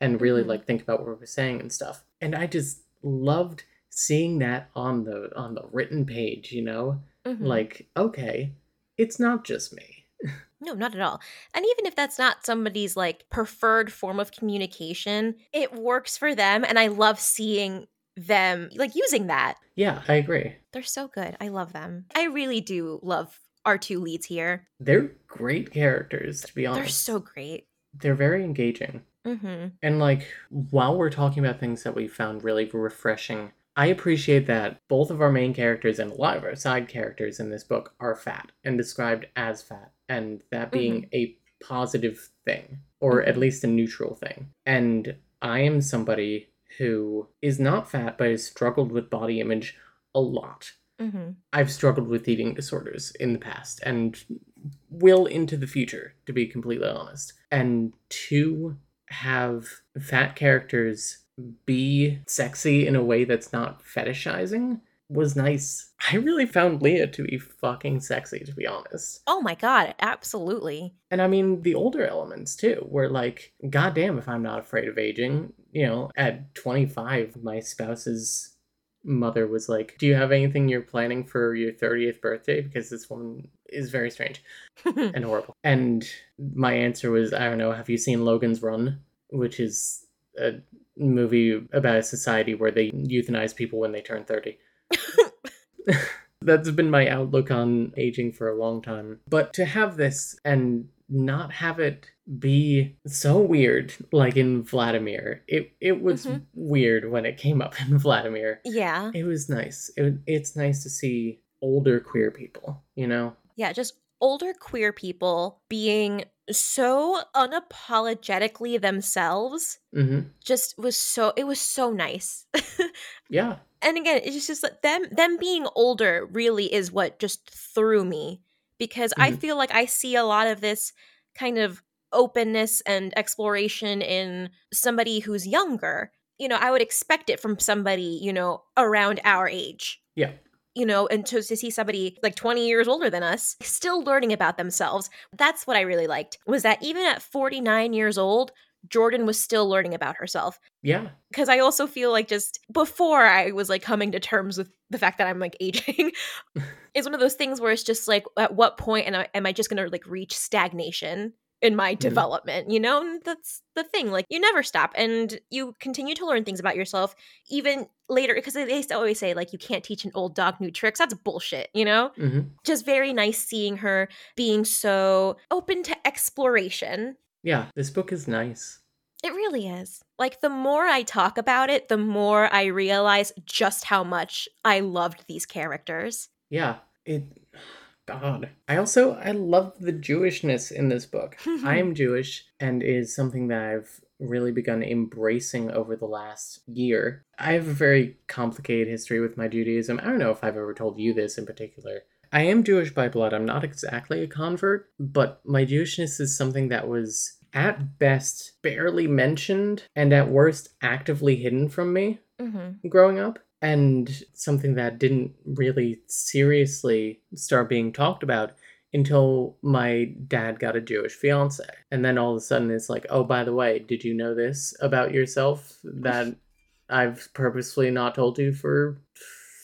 and really, Mhm. like, think about what we're saying and stuff. And I just loved seeing that on the on the written page you know Mhm. like okay it's not just me No, not at all. And even if that's not somebody's like preferred form of communication, it works for them. And I love seeing them like using that. yeah i agree They're so good. I love them. I really do love our two leads here. They're great characters, to be honest. They're so great. They're very engaging. Mm-hmm. And like, while we're talking about things that we found really refreshing, I appreciate that both of our main characters and a lot of our side characters in this book are fat and described as fat, and that being a positive thing, or at Mhm. least a neutral thing. And I am somebody who is not fat, but has struggled with body image a lot. Mm-hmm. I've struggled with eating disorders in the past and will into the future, to be completely honest. And to have fat characters be sexy in a way that's not fetishizing was nice. I really found Leah to be fucking sexy, to be honest. Oh my god, absolutely. And I mean, the older elements too, were like, goddamn, if I'm not afraid of aging. You know, at 25, my spouse's mother was like, Do you have anything you're planning for your 30th birthday? Because this one is very strange and horrible. And my answer was, I don't know, have you seen Logan's Run? Which is a movie about a society where they euthanize people when they turn 30. That's been my outlook on aging for a long time. But to have this and not have it be so weird like in Vladimir. It it was Mhm. weird when it came up in Vladimir. yeah. It was nice. It, it's nice to see older queer people, you know? Yeah, just older queer people being so unapologetically themselves hmm just was so it was so nice. Yeah. and again, it's just that them them being older really is what just threw me because I Mhm. feel like I see a lot of this kind of openness and exploration in somebody who's younger. You know, I would expect it from somebody, you know, around our age. Yeah. You know, and to, to see somebody like 20 years older than us still learning about themselves. That's what I really liked was that even at 49 years old, Jordan was still learning about herself Yeah. because I also feel like just before I was like coming to terms with the fact that I'm like aging, it's one of those things where it's just like, at what point am I, am I just gonna like reach stagnation in my Mhm. development? You know, and that's the thing. Like, you never stop, and you continue to learn things about yourself even later. Because they used to always say like, you can't teach an old dog new tricks. That's bullshit. You know, hmm just very nice seeing her being so open to exploration Yeah. This book is nice. it really is. Like, the more I talk about it, the more I realize just how much I loved these characters. Yeah. It. God. I also I love the Jewishness in this book. I am Jewish, and is something that I've really begun embracing over the last year. I have a very complicated history with my Judaism. I don't know if I've ever told you this in particular. I am Jewish by blood. I'm not exactly a convert, but my Jewishness is something that was at best barely mentioned and at worst actively hidden from me Mm-hmm. growing up and something that didn't really seriously start being talked about until my dad got a Jewish fiance. And then all of a sudden it's like, oh, by the way, did you know this about yourself that I've purposefully not told you for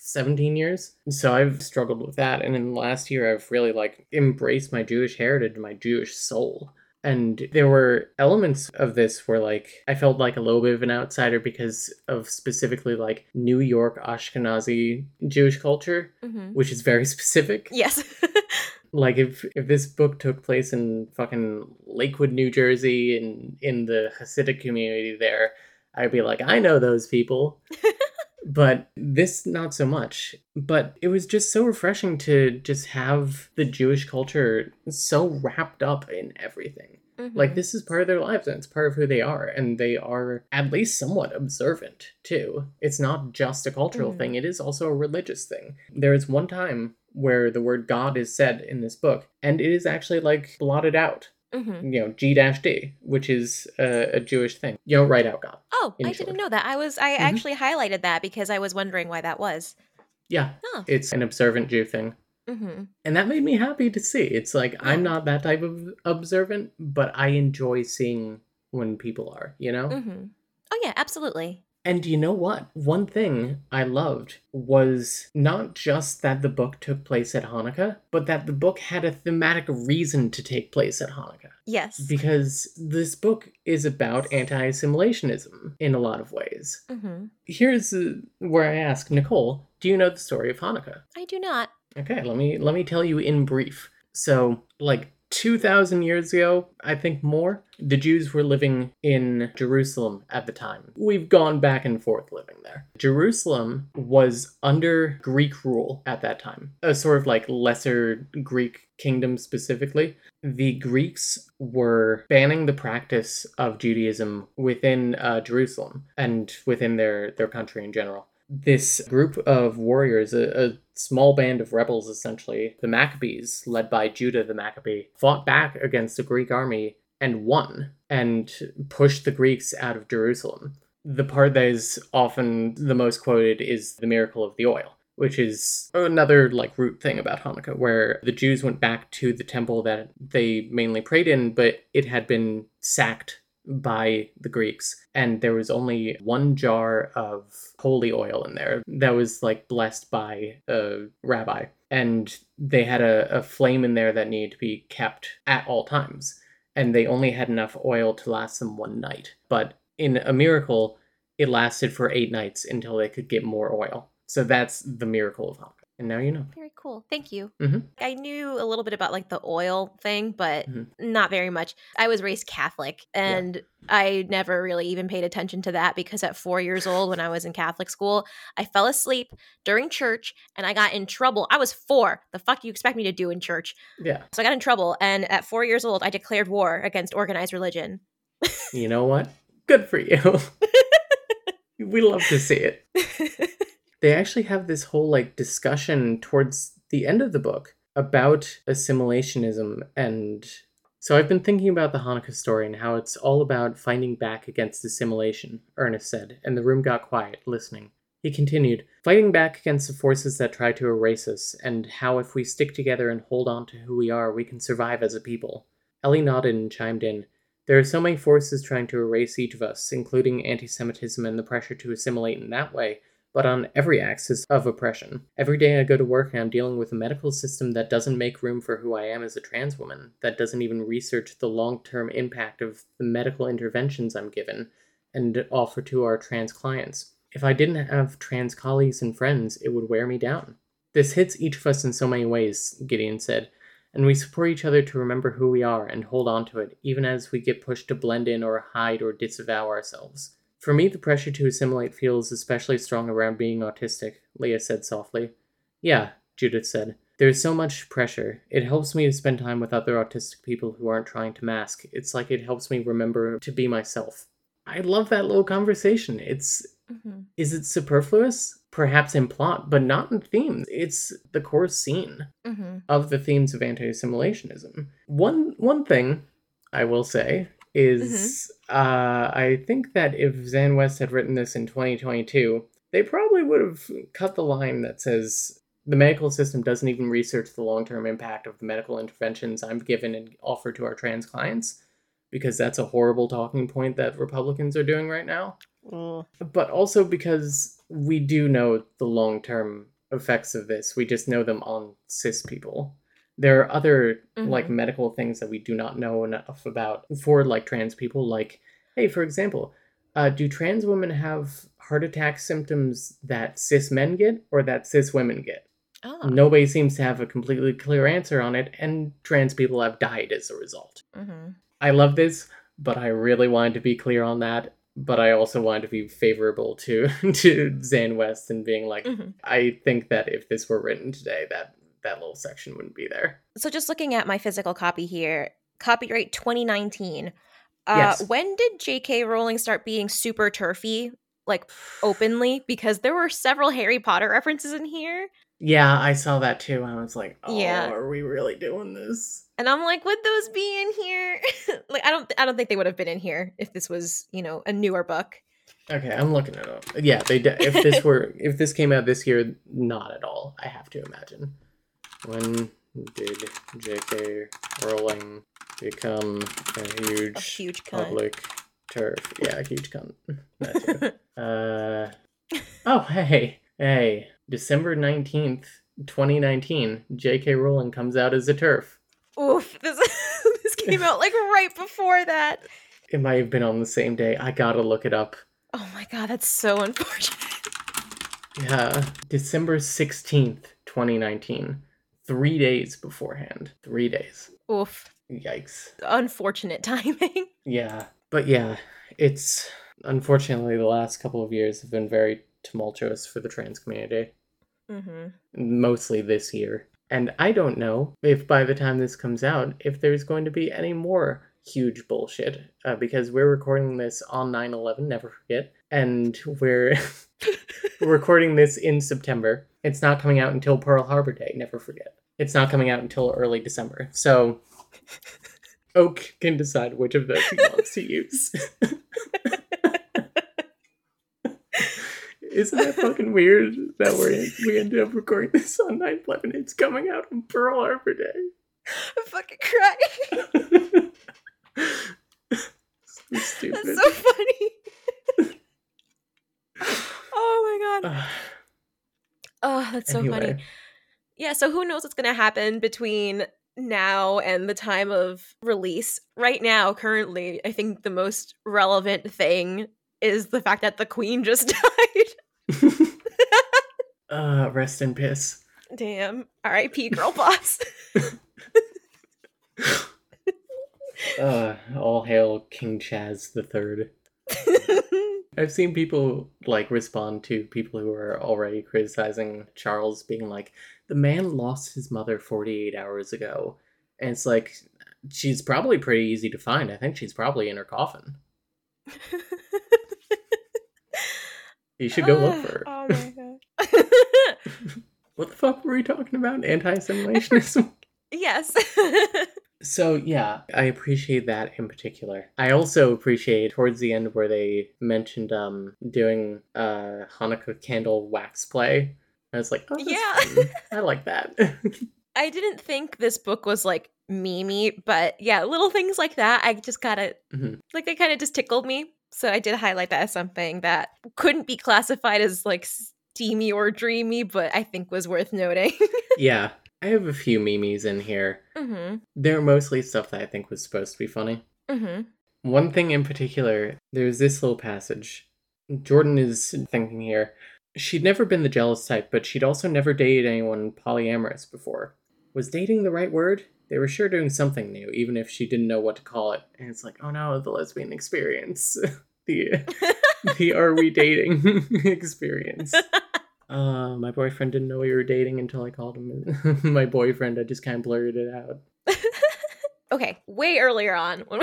17 years? So I've struggled with that. And in the last year, I've really like embraced my Jewish heritage, my Jewish soul. And there were elements of this where, like, I felt like a little bit of an outsider because of specifically, like, New York Ashkenazi Jewish culture, Mm-hmm. which is very specific. Yes. Like, if if this book took place in fucking Lakewood, New Jersey, and in the Hasidic community there, I'd be like, I know those people. but this, not so much. But it was just so refreshing to just have the Jewish culture so wrapped up in everything. Mhm. Like this is part of their lives and it's part of who they are, and they are at least somewhat observant too. It's not just a cultural Mhm. thing, it is also a religious thing. There is one time where the word God is said in this book, and it is actually like blotted out. Mhm. You know, G D, which is a, a Jewish thing. You don't write out God. Oh, I didn't know that. I was I Mhm. actually highlighted that because I was wondering why that was. Yeah, Oh. it's an observant Jew thing. Mm-hmm. And that made me happy to see. It's like I'm not that type of observant, but I enjoy seeing when people are, you know? Mm-hmm. Oh yeah, absolutely. And you know what? One thing I loved was not just that the book took place at Hanukkah, but that the book had a thematic reason to take place at Hanukkah. Yes. Because this book is about anti assimilationism in a lot of ways. mm-hmm. Here's uh, where I ask Nicole, do you know the story of Hanukkah? I do not. Okay, let me let me tell you in brief. So, like 2,000 years ago, I think more, the Jews were living in Jerusalem at the time. We've gone back and forth living there. Jerusalem was under Greek rule at that time, a sort of like lesser Greek kingdom specifically. The Greeks were banning the practice of Judaism within uh, Jerusalem and within their, their country in general this group of warriors, a, a, small band of rebels essentially, the Maccabees, led by Judah the Maccabee, fought back against the Greek army and won and pushed the Greeks out of Jerusalem. The part that is often the most quoted is the miracle of the oil, which is another like root thing about Hanukkah, where the Jews went back to the temple that they mainly prayed in, but it had been sacked by the Greeks, and there was only one jar of holy oil in there that was like blessed by a rabbi. And they had a, a flame in there that needed to be kept at all times. And they only had enough oil to last them one night. But in a miracle, it lasted for eight nights until they could get more oil. So that's the miracle of Hanukkah. And now you know. Very cool. Thank you. Mm-hmm. I knew a little bit about like the oil thing, but Mhm. not very much. I was raised Catholic and I never really even paid attention to that because at four years old, when I was in Catholic school, I fell asleep during church and I got in trouble. I was four. The fuck do you expect me to do in church? Yeah. So I got in trouble. And at four years old, I declared war against organized religion. You know what? Good for you. we love to see it. they actually have this whole like discussion towards the end of the book about assimilationism and so I've been thinking about the Hanukkah story and how it's all about fighting back against assimilation, Ernest said, and the room got quiet, listening. He continued, fighting back against the forces that try to erase us, and how if we stick together and hold on to who we are, we can survive as a people. Ellie nodded and chimed in. There are so many forces trying to erase each of us, including anti Semitism and the pressure to assimilate in that way, but on every axis of oppression. Every day I go to work and I'm dealing with a medical system that doesn't make room for who I am as a trans woman, that doesn't even research the long term impact of the medical interventions I'm given and offer to our trans clients. If I didn't have trans colleagues and friends, it would wear me down. This hits each of us in so many ways, Gideon said, and we support each other to remember who we are and hold on to it, even as we get pushed to blend in or hide or disavow ourselves. For me, the pressure to assimilate feels especially strong around being autistic, Leah said softly. Yeah, Judith said. There's so much pressure. It helps me to spend time with other autistic people who aren't trying to mask. It's like it helps me remember to be myself. I love that little conversation. It's Mhm. is it superfluous? Perhaps in plot, but not in themes. It's the core scene Mhm. of the themes of anti-assimilationism. One one thing I will say is uh, I think that if Xan West had written this in 2022, they probably would have cut the line that says the medical system doesn't even research the long-term impact of the medical interventions I'm given and offer to our trans clients, because that's a horrible talking point that Republicans are doing right now Mm. but also because we do know the long term effects of this. We just know them on cis people. There are other like Mhm. medical things that we do not know enough about for like trans people. Like, hey, for example, uh, do trans women have heart attack symptoms that cis men get or that cis women get? Oh. Nobody seems to have a completely clear answer on it, and trans people have died as a result. Mhm. I love this, but I really wanted to be clear on that. But I also wanted to be favorable to to Xan West and being like, Mhm. I think that if this were written today, that that little section wouldn't be there. So just looking at my physical copy here, copyright 2019. Uh, Yes. When did J.K. Rowling start being super turfy, like openly? Because there were several Harry Potter references in here, Yeah, I saw that too. I was like, oh, Yeah. are we really doing this? and I'm like, would those be in here? like, I don't, I don't think they would have been in here if this was, you know, a newer book. Okay, I'm looking it up. Yeah, they. De- if this were, if this came out this year, not at all. I have to imagine. When did J.K. Rowling become a huge, A huge public turf? Yeah, a huge cunt. Uh, oh, hey, hey, December nineteenth, twenty nineteen. J.K. Rowling comes out as a turf. Oof, this this came out like right before that. It might have been on the same day. I gotta look it up. Oh my god, that's so unfortunate. Yeah, December 16th, 2019. Three days beforehand. Three days. Oof. Yikes. Unfortunate timing. Yeah. But yeah, it's unfortunately the last couple of years have been very tumultuous for the trans community. mm-hmm. Mostly this year. And I don't know if by the time this comes out, if there's going to be any more huge bullshit. Uh, because we're recording this on 9 11, never forget. And we're recording this in September. It's not coming out until Pearl Harbor Day, never forget. It's not coming out until early December. So Oak can decide which of those he wants to use. Isn't that fucking weird that we're we ended up recording this on 9 11? It's coming out on Pearl Harbor Day. I'm fucking crying. so stupid. That's so funny. Oh my god. Oh, that's so funny. Yeah, so who knows what's going to happen between now and the time of release. Right now, currently, I think the most relevant thing is the fact that the queen just died. uh, rest in piss. Damn. R.I.P. girl boss. Uh, all hail King Chaz the Third. I've seen people like respond to people who are already criticizing Charles, being like, "The man lost his mother 48 hours ago," and it's like, she's probably pretty easy to find. I think she's probably in her coffin. You should go look for oh her. Oh my god. What the fuck were we talking about? Anti-assimilationism. yes. So yeah, I appreciate that in particular. I also appreciate towards the end where they mentioned um doing uh Hanukkah candle wax play. I was like, oh, Yeah. I like that. I didn't think this book was like memey, but yeah, little things like that. I just gotta Mhm. like they kind of just tickled me. So I did highlight that as something that couldn't be classified as like steamy or dreamy, but I think was worth noting. yeah, I have a few memes in here. mm-hmm. They're mostly stuff that I think was supposed to be funny. Mm-hmm. One thing in particular, there's this little passage. Jordan is thinking here. She'd never been the jealous type, but she'd also never dated anyone polyamorous before. Was dating the right word? They were sure doing something new, even if she didn't know what to call it. And it's like, oh no, the lesbian experience. the the are we dating experience. Uh, my boyfriend didn't know we were dating until I called him my boyfriend. I just kind of blurted it out. okay, way earlier on when,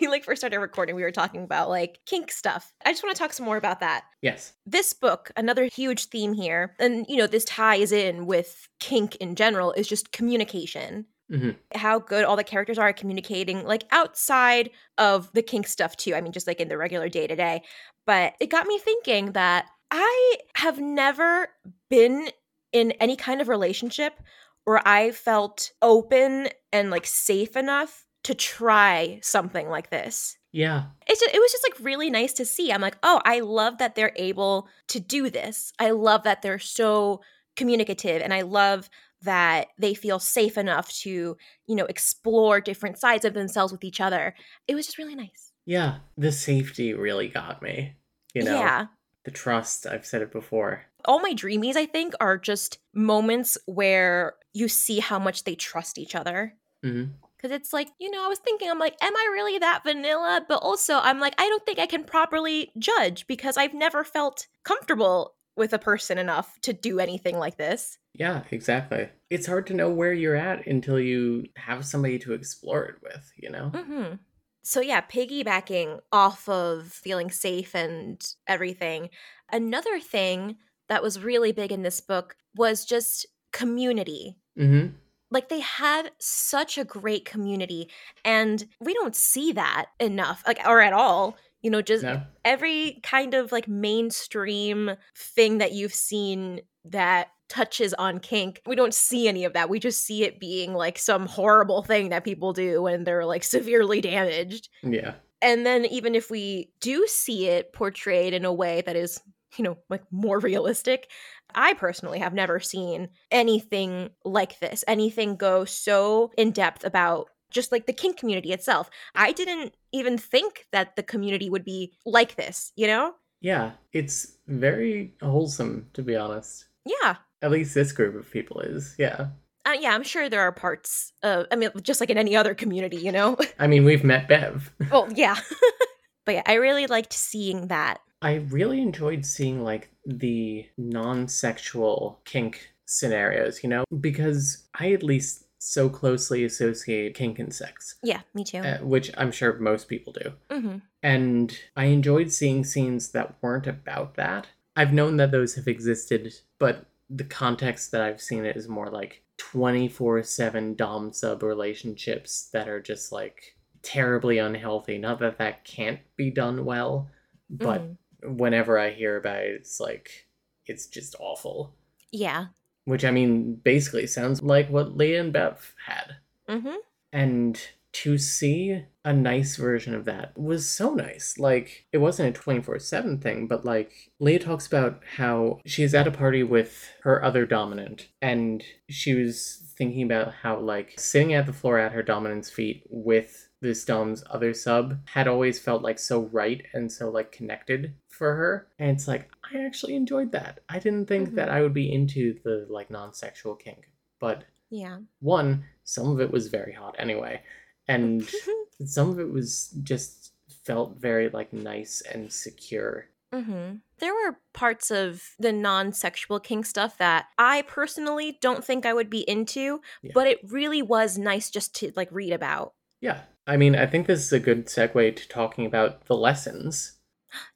we like first started recording, we were talking about like kink stuff. I just want to talk some more about that. Yes. this book, another huge theme here, and you know, this ties in with kink in general, is just communication. Mhm. How good all the characters are at communicating, like outside of the kink stuff, too. I mean, just like in the regular day to day. But it got me thinking that I have never been in any kind of relationship where I felt open and like safe enough to try something like this Yeah. it's just, it was just like really nice to see. I'm like, oh, I love that they're able to do this. I love that they're so communicative, and I love that they feel safe enough to, you know, explore different sides of themselves with each other. It was just really nice. Yeah. The safety really got me. You know, yeah. The trust. I've said it before. All my dreamies, I think, are just moments where you see how much they trust each other. hmm Because it's like, you know, I was thinking, I'm like, am I really that vanilla? But also, I'm like, I don't think I can properly judge because I've never felt comfortable with a person enough to do anything like this. Yeah, exactly. It's hard to know where you're at until you have somebody to explore it with, you know? hmm So, yeah, piggybacking off of feeling safe and everything, another thing that was really big in this book was just community. hmm like they had such a great community and we don't see that enough like or at all you know just No? every kind of like mainstream thing that you've seen that touches on kink we don't see any of that we just see it being like some horrible thing that people do when they're like severely damaged Yeah. and then even if we do see it portrayed in a way that is you know like more realistic i personally have never seen anything like this anything go so in depth about just like the kink community itself i didn't even think that the community would be like this you know Yeah. It's very wholesome, to be honest. yeah At least this group of people is. Yeah. uh, yeah, I'm sure there are parts. Uh, I mean, just like in any other community, you know. I mean, we've met Bev. oh yeah, but yeah, I really liked seeing that. I really enjoyed seeing like the non-sexual kink scenarios, you know, because I at least so closely associate kink and sex. Yeah, me too. Uh, which I'm sure most people do. Mm-hmm. And I enjoyed seeing scenes that weren't about that. I've known that those have existed, but the context that I've seen it is more like 24 7 Dom sub relationships that are just like terribly unhealthy. Not that that can't be done well, but Mhm. whenever I hear about it, it's like, it's just awful. Yeah. Which I mean, basically sounds like what Leah and Bev had. Mm-hmm. And to see a nice version of that was so nice. Like, it wasn't a 24 7 thing, but like, Leah talks about how she's at a party with her other dominant, and she was thinking about how, like, sitting at the floor at her dominant's feet with this Dom's other sub had always felt like so right and so like connected for her. And it's like, I actually enjoyed that. I didn't think Mhm. that I would be into the like non sexual kink, but Yeah. one, some of it was very hot anyway, and some of it was just felt very like nice and secure. Mm-hmm. There were parts of the non-sexual kink stuff that I personally don't think I would be into, Yeah. but it really was nice just to like read about. Yeah, I mean, I think this is a good segue to talking about the lessons.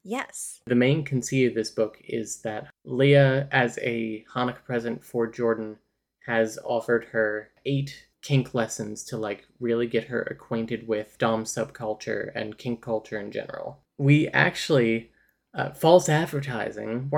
Yes. The main conceit of this book is that Leah, as a Hanukkah present for Jordan, has offered her eight kink lessons to like really get her acquainted with Dom subculture and kink culture in general. We actually uh, false advertising.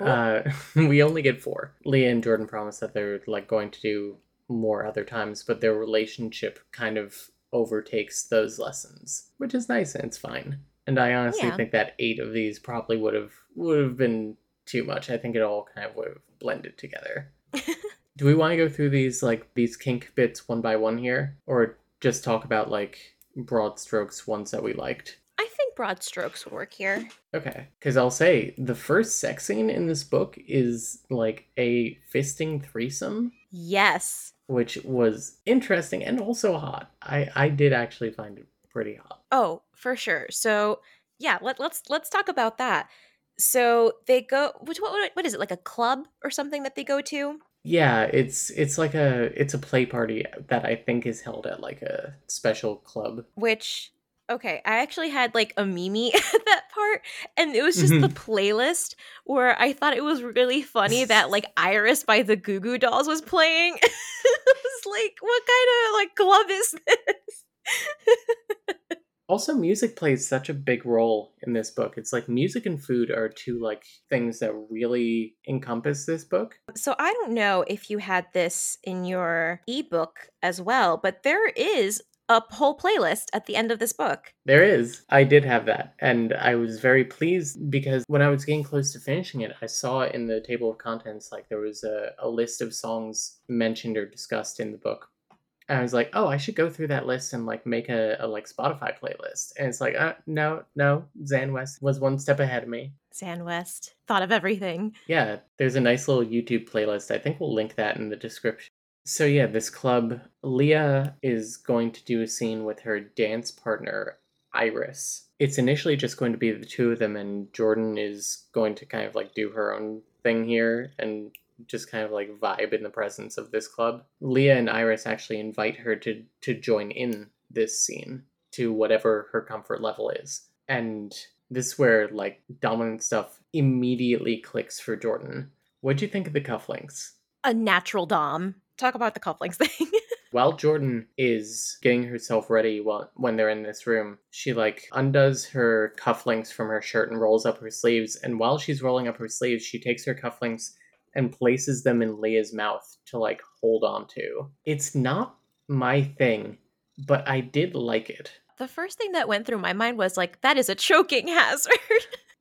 Uh, we only get four. Leah and Jordan promised that they're like going to do more other times, but their relationship kind of overtakes those lessons, which is nice and it's fine. And I honestly Yeah. think that eight of these probably would have would have been too much. I think it all kind of would have blended together. Do we want to go through these like these kink bits one by one here, or just talk about like broad strokes ones that we liked? I think broad strokes would work here. Okay, because I'll say the first sex scene in this book is like a fisting threesome, Yes. which was interesting and also hot. I I did actually find it pretty hot. Oh, for sure. So yeah, let, let's let's talk about that. So they go. Which what what- is it like a club or something that they go to? Yeah, it's it's like a it's a play party that I think is held at like a special club. Which okay, I actually had like a memey at that part, and it was just the mm-hmm. playlist where I thought it was really funny that like Iris by the Goo Goo Dolls was playing. it was like, what kind of like club is this? Also, music plays such a big role in this book. It's like music and food are two like things that really encompass this book. So I don't know if you had this in your ebook as well, but there is a whole playlist at the end of this book. There is. I did have that. And I was very pleased because when I was getting close to finishing it, I saw in the table of contents like there was a, a list of songs mentioned or discussed in the book. I was like, oh, I should go through that list and like make a, a like Spotify playlist. And it's like, uh, no, no, Xan West was one step ahead of me. Xan West thought of everything. Yeah, there's a nice little YouTube playlist. I think we'll link that in the description. So yeah, this club, Leah is going to do a scene with her dance partner, Iris. It's initially just going to be the two of them, and Jordan is going to kind of like do her own thing here and just kind of like vibe in the presence of this club. Leah and Iris actually invite her to to join in this scene to whatever her comfort level is. And this is where like dominant stuff immediately clicks for Jordan. What'd you think of the cufflinks? A natural dom. Talk about the cufflinks thing. While Jordan is getting herself ready while, when they're in this room, she like undoes her cufflinks from her shirt and rolls up her sleeves. And while she's rolling up her sleeves, she takes her cufflinks and places them in Leah's mouth to like hold on to. It's not my thing, but I did like it. the first thing that went through my mind was like, that is a choking hazard.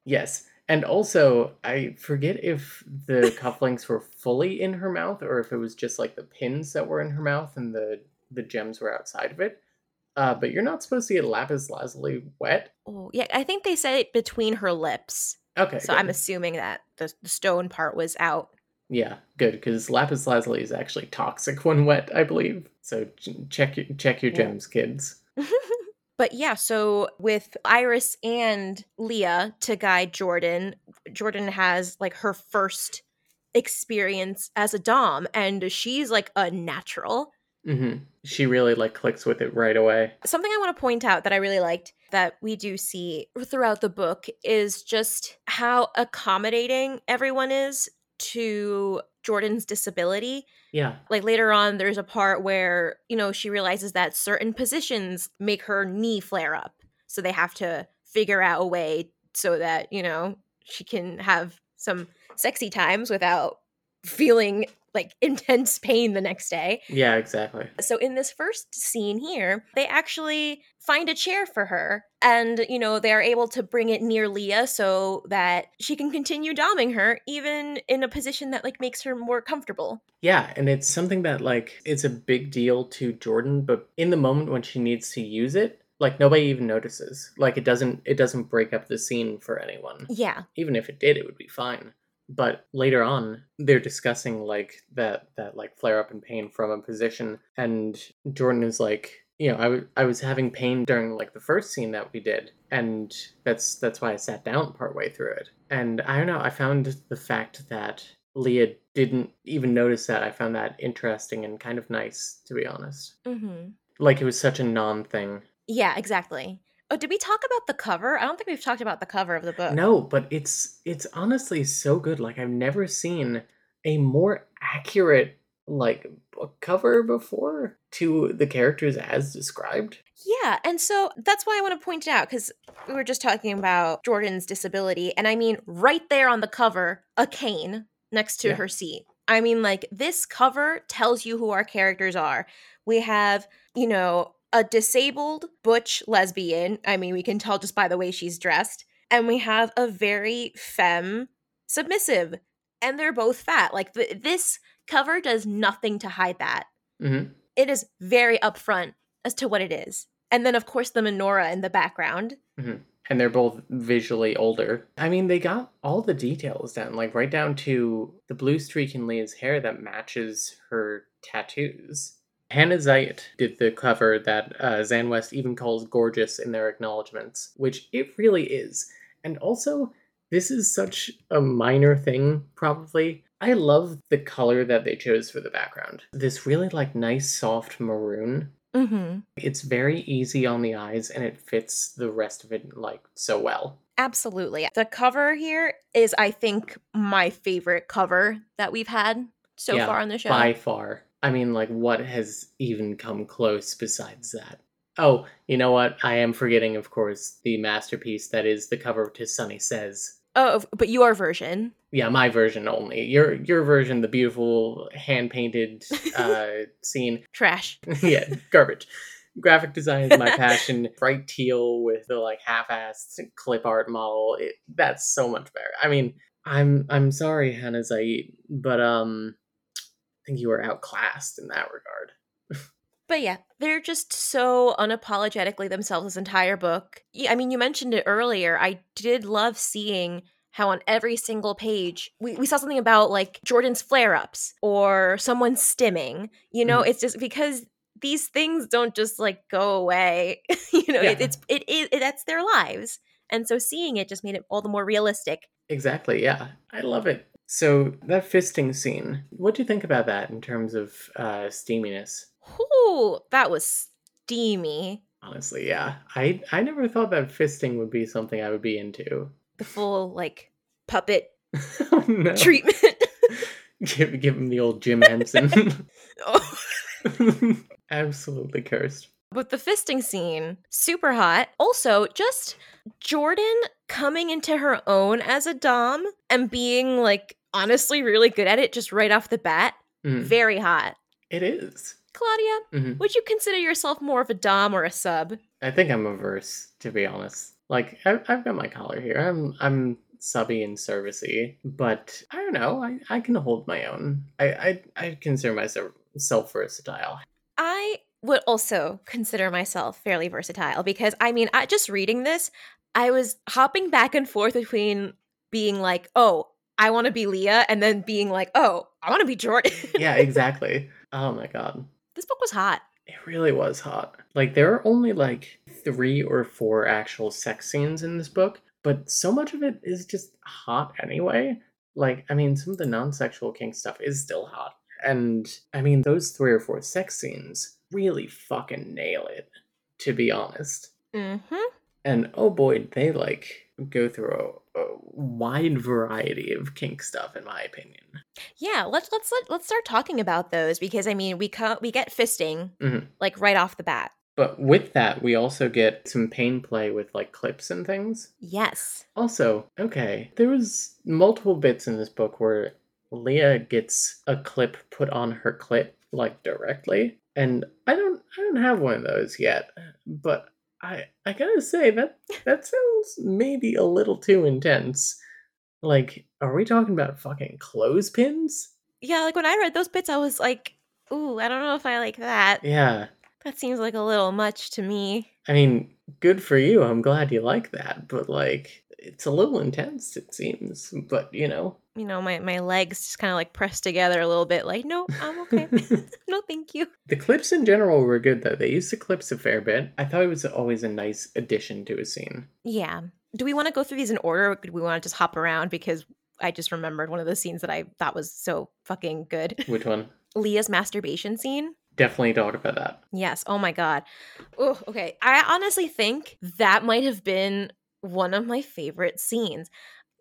Yes. And also, I forget if the cufflinks were fully in her mouth or if it was just like the pins that were in her mouth and the the gems were outside of it. Uh, but you're not supposed to get lapis lazuli wet. oh, yeah, I think they said it between her lips. Okay. so good. I'm assuming that the, the stone part was out. Yeah, good because lapis lazuli is actually toxic when wet, I believe. So ch- check your check your Yeah. gems, kids. but yeah, so with Iris and Leah to guide Jordan, Jordan has like her first experience as a dom and she's like a natural. hmm She really like clicks with it right away. Something I want to point out that I really liked that we do see throughout the book is just how accommodating everyone is to Jordan's disability. Yeah, Like later on, there's a part where, you know, she realizes that certain positions make her knee flare up. So they have to figure out a way so that, you know, she can have some sexy times without feeling like intense pain the next day. yeah, exactly. So in this first scene here, they actually find a chair for her and you know, they are able to bring it near Leah so that she can continue doming her even in a position that like makes her more comfortable. Yeah, and it's something that like it's a big deal to Jordan, but in the moment when she needs to use it, like nobody even notices. Like it doesn't it doesn't break up the scene for anyone. Yeah. Even if it did, it would be fine. But later on, they're discussing like that that like flare up in pain from a position, and Jordan is like, you know, I, w- I was having pain during like the first scene that we did, and that's that's why I sat down partway through it. And I don't know, I found the fact that Leah didn't even notice that. I found that interesting and kind of nice, to be honest. Mm-hmm. Like it was such a non thing. Yeah, exactly. Oh, did we talk about the cover? I don't think we've talked about the cover of the book. No, but it's it's honestly so good. Like I've never seen a more accurate like book cover before to the characters as described. Yeah, and so that's why I want to point it out because we were just talking about Jordan's disability, and I mean, right there on the cover, a cane next to Yeah. her seat. I mean, like, this cover tells you who our characters are. We have, you know, a disabled butch lesbian. I mean, we can tell just by the way she's dressed. And we have a very femme submissive, and they're both fat. Like, th- this cover does nothing to hide that hmm it is very upfront as to what it is. And then, of course, the menorah in the background. And they're both visually older. I mean, they got all the details down, like right down to the blue streak in Leah's hair that matches her tattoos. Hannah Zayat did the cover that uh, Xan West even calls gorgeous in their acknowledgments, which it really is. And also, this is such a minor thing, probably. I love the color that they chose for the background. This really like nice soft maroon. Mm-hmm. It's very easy on the eyes and it fits the rest of it like so well. Absolutely. The cover here is, I think, my favorite cover that we've had so Yeah, far on the show. By far. I mean, like, what has even come close besides that? Oh, you know what? I am forgetting, of course, the masterpiece that is the cover to Sunny Says. Oh, but your version. Yeah, my version only. Your your version, the beautiful hand painted uh, scene. Trash. yeah, garbage. Graphic design is my passion. Bright teal with the like half-assed clip art model. It, that's so much better. I mean, I'm I'm sorry, Hannah Zaid, but um, think you were outclassed in that regard. But yeah, they're just so unapologetically themselves this entire book. Yeah, I mean, you mentioned it earlier. I did love seeing how on every single page we, we saw something about like Jordan's flare ups or someone stimming. You know, Mhm. it's just because these things don't just like go away. you know, it, Yeah. it's it, it, it that's their lives. And so seeing it just made it all the more realistic. Exactly. Yeah, I love it. So that fisting scene. What do you think about that in terms of uh, steaminess? Ooh, that was steamy. Honestly, yeah, I I never thought that fisting would be something I would be into. The full like puppet oh, treatment. give give him the old Jim Henson. oh. Absolutely cursed. But the fisting scene, super hot. Also, just Jordan coming into her own as a Dom and being like honestly really good at it just right off the bat. Mm, Very hot. it is. Claudia, Mhm. would you consider yourself more of a Dom or a sub? I think I'm a verse, to be honest. Like I've, I've got my collar here. I'm I'm subby and servicey, but I don't know. I, I can hold my own. I I, I consider myself self versatile. I would also consider myself fairly versatile because I mean, I just reading this, I was hopping back and forth between being like, oh, I want to be Leah, and then being like, oh, I want to be Jordan. yeah, exactly. Oh my god. This book was hot. It really was hot. Like there are only like three or four actual sex scenes in this book, but so much of it is just hot anyway. Like, I mean, some of the non-sexual kink stuff is still hot. And I mean, those three or four sex scenes really fucking nail it, to be honest. Mm-hmm. And oh boy, they like go through a, a wide variety of kink stuff, in my opinion. Yeah, let's let's let, let's start talking about those because I mean we co- we get fisting Mhm. like right off the bat. But with that, we also get some pain play with like clips and things. Yes. Also, okay, there was multiple bits in this book where Leah gets a clip put on her clit like directly, and I don't I don't have one of those yet, but I I gotta say that that sounds maybe a little too intense. Like, are we talking about fucking clothespins? Yeah, like when I read those bits, I was like, "Ooh, I don't know if I like that. Yeah, That seems like a little much to me." I mean, good for you. I'm glad you like that, but like, it's a little intense, it seems. But you know, You know, my my legs just kind of like pressed together a little bit. Like, no, I'm okay. no, thank you. The clips in general were good though. They used the clips a fair bit. I thought it was always a nice addition to a scene. Yeah. Do we want to go through these in order? Or do we want to just hop around because I just remembered one of the scenes that I thought was so fucking good. Which one? Leah's masturbation scene. Definitely talk about that. Yes. Oh my god. Oh, okay. I honestly think that might have been one of my favorite scenes.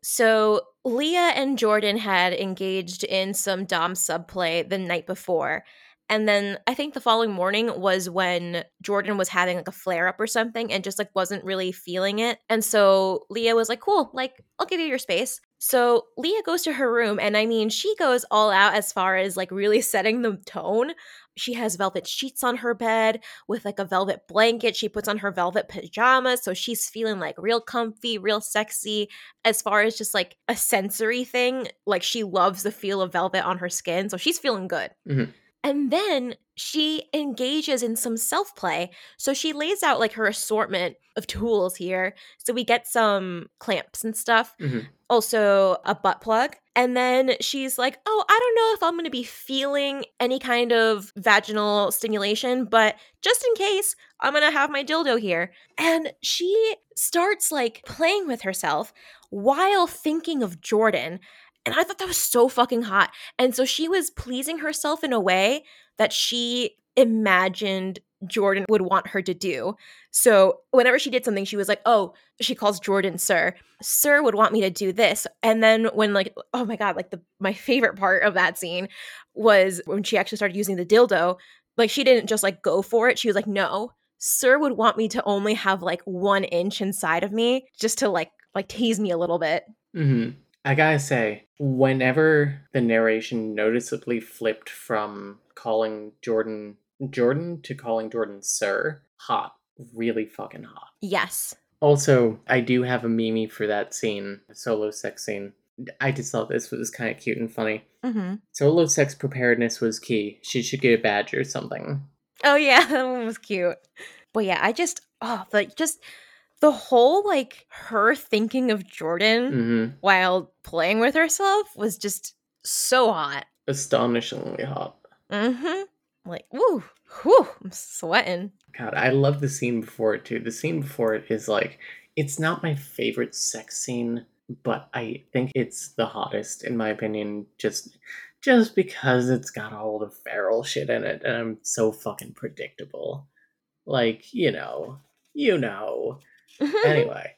So Leah and Jordan had engaged in some Dom subplay the night before. And then I think the following morning was when Jordan was having like a flare up or something and just like wasn't really feeling it. And so Leah was like, cool, like I'll give you your space. So Leah goes to her room and I mean, she goes all out as far as like really setting the tone. She has velvet sheets on her bed with like a velvet blanket. She puts on her velvet pajamas. So she's feeling like real comfy, real sexy. As far as just like a sensory thing, like she loves the feel of velvet on her skin. So she's feeling good. Mhm. And then she engages in some self play. So she lays out like her assortment of tools here. So we get some clamps and stuff, Mhm. also a butt plug. And then she's like, Oh, I don't know if I'm going to be feeling any kind of vaginal stimulation, but just in case, I'm going to have my dildo here. And she starts like playing with herself while thinking of Jordan. And I thought that was so fucking hot. And so she was pleasing herself in a way that she imagined Jordan would want her to do. So whenever she did something, she was like, oh, she calls Jordan sir. Sir would want me to do this. And then when like, oh my God, like the my favorite part of that scene was when she actually started using the dildo. Like she didn't just like go for it. She was like, no, sir would want me to only have like one inch inside of me just to like like tease me a little bit. Mm hmm I gotta say, whenever the narration noticeably flipped from calling Jordan Jordan to calling Jordan Sir, hot, really fucking hot. Yes. Also, I do have a meme for that scene, solo sex scene. I just thought this was kind of cute and funny. Mm-hmm. Solo sex preparedness was key. She should get a badge or something. Oh yeah, that one was cute. But yeah, I just oh like just the whole like her thinking of Jordan hmm while playing with herself was just so hot. Astonishingly hot. Mm-hmm. Like, woo, whew, I'm sweating. God, I love the scene before it too. The scene before it is like, it's not my favorite sex scene, but I think it's the hottest in my opinion. Just, just because it's got all the feral shit in it, and I'm so fucking predictable. Like, you know, you know. Anyway,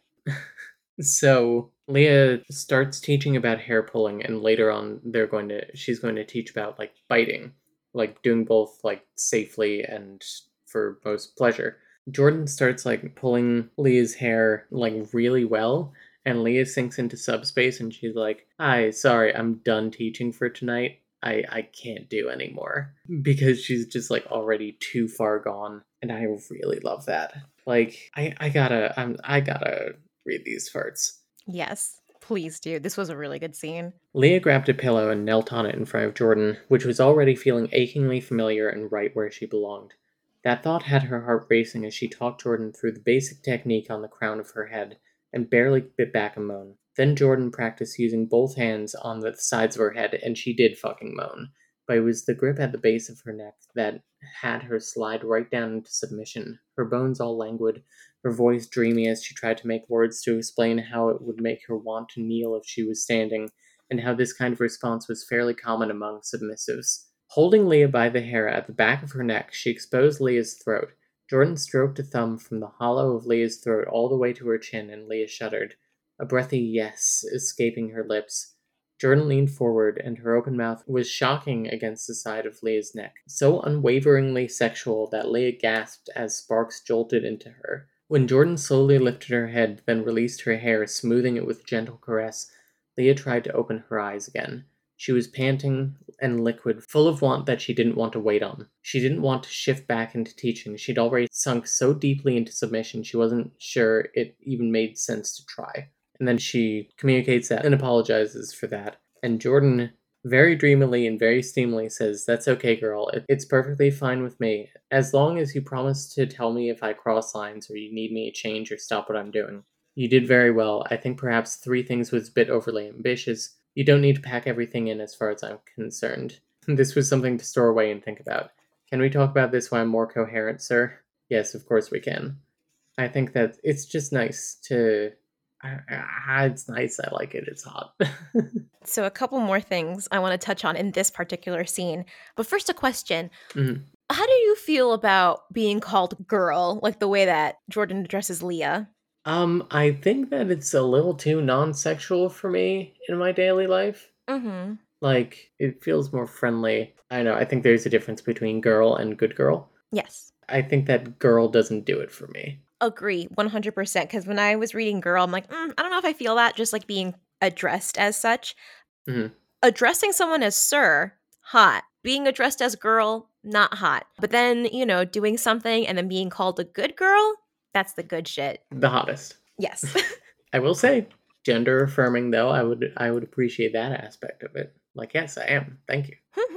so Leah starts teaching about hair pulling, and later on, they're going to she's going to teach about like biting, like doing both like safely and for most pleasure. Jordan starts like pulling Leah's hair like really well, and Leah sinks into subspace, and she's like, "Hi, sorry, I'm done teaching for tonight. I I can't do anymore because she's just like already too far gone, and I really love that. Like, I I gotta I'm I gotta read these farts." yes, please do. This was a really good scene. Leah grabbed a pillow and knelt on it in front of Jordan, which was already feeling achingly familiar and right where she belonged. That thought had her heart racing as she talked Jordan through the basic technique on the crown of her head and barely bit back a moan. Then Jordan practiced using both hands on the sides of her head, and she did fucking moan. But it was the grip at the base of her neck that had her slide right down into submission, her bones all languid, her voice dreamy as she tried to make words to explain how it would make her want to kneel if she was standing, and how this kind of response was fairly common among submissives. Holding Leah by the hair at the back of her neck, she exposed Leah's throat. Jordan stroked a thumb from the hollow of Leah's throat all the way to her chin, and Leah shuddered, a breathy yes escaping her lips. Jordan leaned forward, and her open mouth was shocking against the side of Leah's neck, so unwaveringly sexual that Leah gasped as sparks jolted into her. When Jordan slowly lifted her head, then released her hair, smoothing it with gentle caress, Leah tried to open her eyes again. She was panting and liquid, full of want that she didn't want to wait on. She didn't want to shift back into teaching. She'd already sunk so deeply into submission she wasn't sure it even made sense to try. And then she communicates that and apologizes for that. And Jordan, very dreamily and very steamily, says, That's okay, girl. It's perfectly fine with me. As long as you promise to tell me if I cross lines or you need me to change or stop what I'm doing. You did very well. I think perhaps three things was a bit overly ambitious, you don't need to pack everything in as far as I'm concerned. This was something to store away and think about. Can we talk about this when I'm more coherent, sir? Yes, of course we can. I think that it's just nice to. It's nice. I like it. It's hot. so, a couple more things I want to touch on in this particular scene. But first, a question. Mm-hmm. How do you feel about being called girl, like the way that Jordan addresses Leah? Um, I think that it's a little too non-sexual for me in my daily life. Mm-hmm. Like it feels more friendly. I know. I think there's a difference between girl and good girl. Yes. I think that girl doesn't do it for me. Agree, one hundred percent. Because when I was reading girl, I'm like, mm, I don't know if I feel that. Just like being addressed as such. Mm-hmm. Addressing someone as sir, hot. Being addressed as girl, not hot. But then you know, doing something and then being called a good girl, that's the good shit. The hottest. Yes. I will say, gender affirming though, I would I would appreciate that aspect of it. Like, yes, I am. Thank you.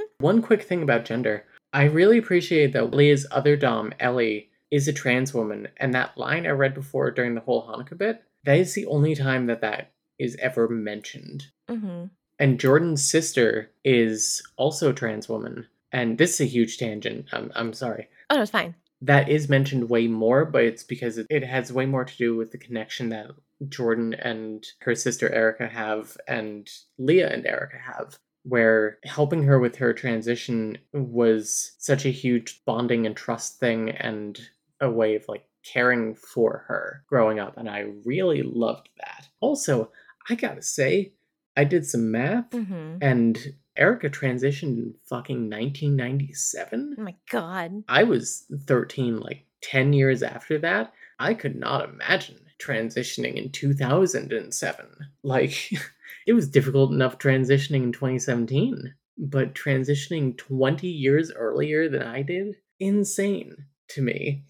One quick thing about gender. I really appreciate that Leah's other Dom, Ellie, is a trans woman, and that line I read before during the whole Hanukkah bit, that is the only time that that is ever mentioned. Mm-hmm. And Jordan's sister is also a trans woman, and this is a huge tangent. I'm I'm sorry. Oh no, it's fine that is mentioned way more, but it's because it, it has way more to do with the connection that Jordan and her sister Erica have, and Leah and Erica have, where helping her with her transition was such a huge bonding and trust thing and a way of like caring for her growing up. And I really loved that. Also, I gotta say, I did some math mm-hmm. and Erica transitioned in fucking 1997. Oh my god. I was 13, like 10 years after that. I could not imagine transitioning in 2007. Like, it was difficult enough transitioning in 2017, but transitioning 20 years earlier than I did, insane to me.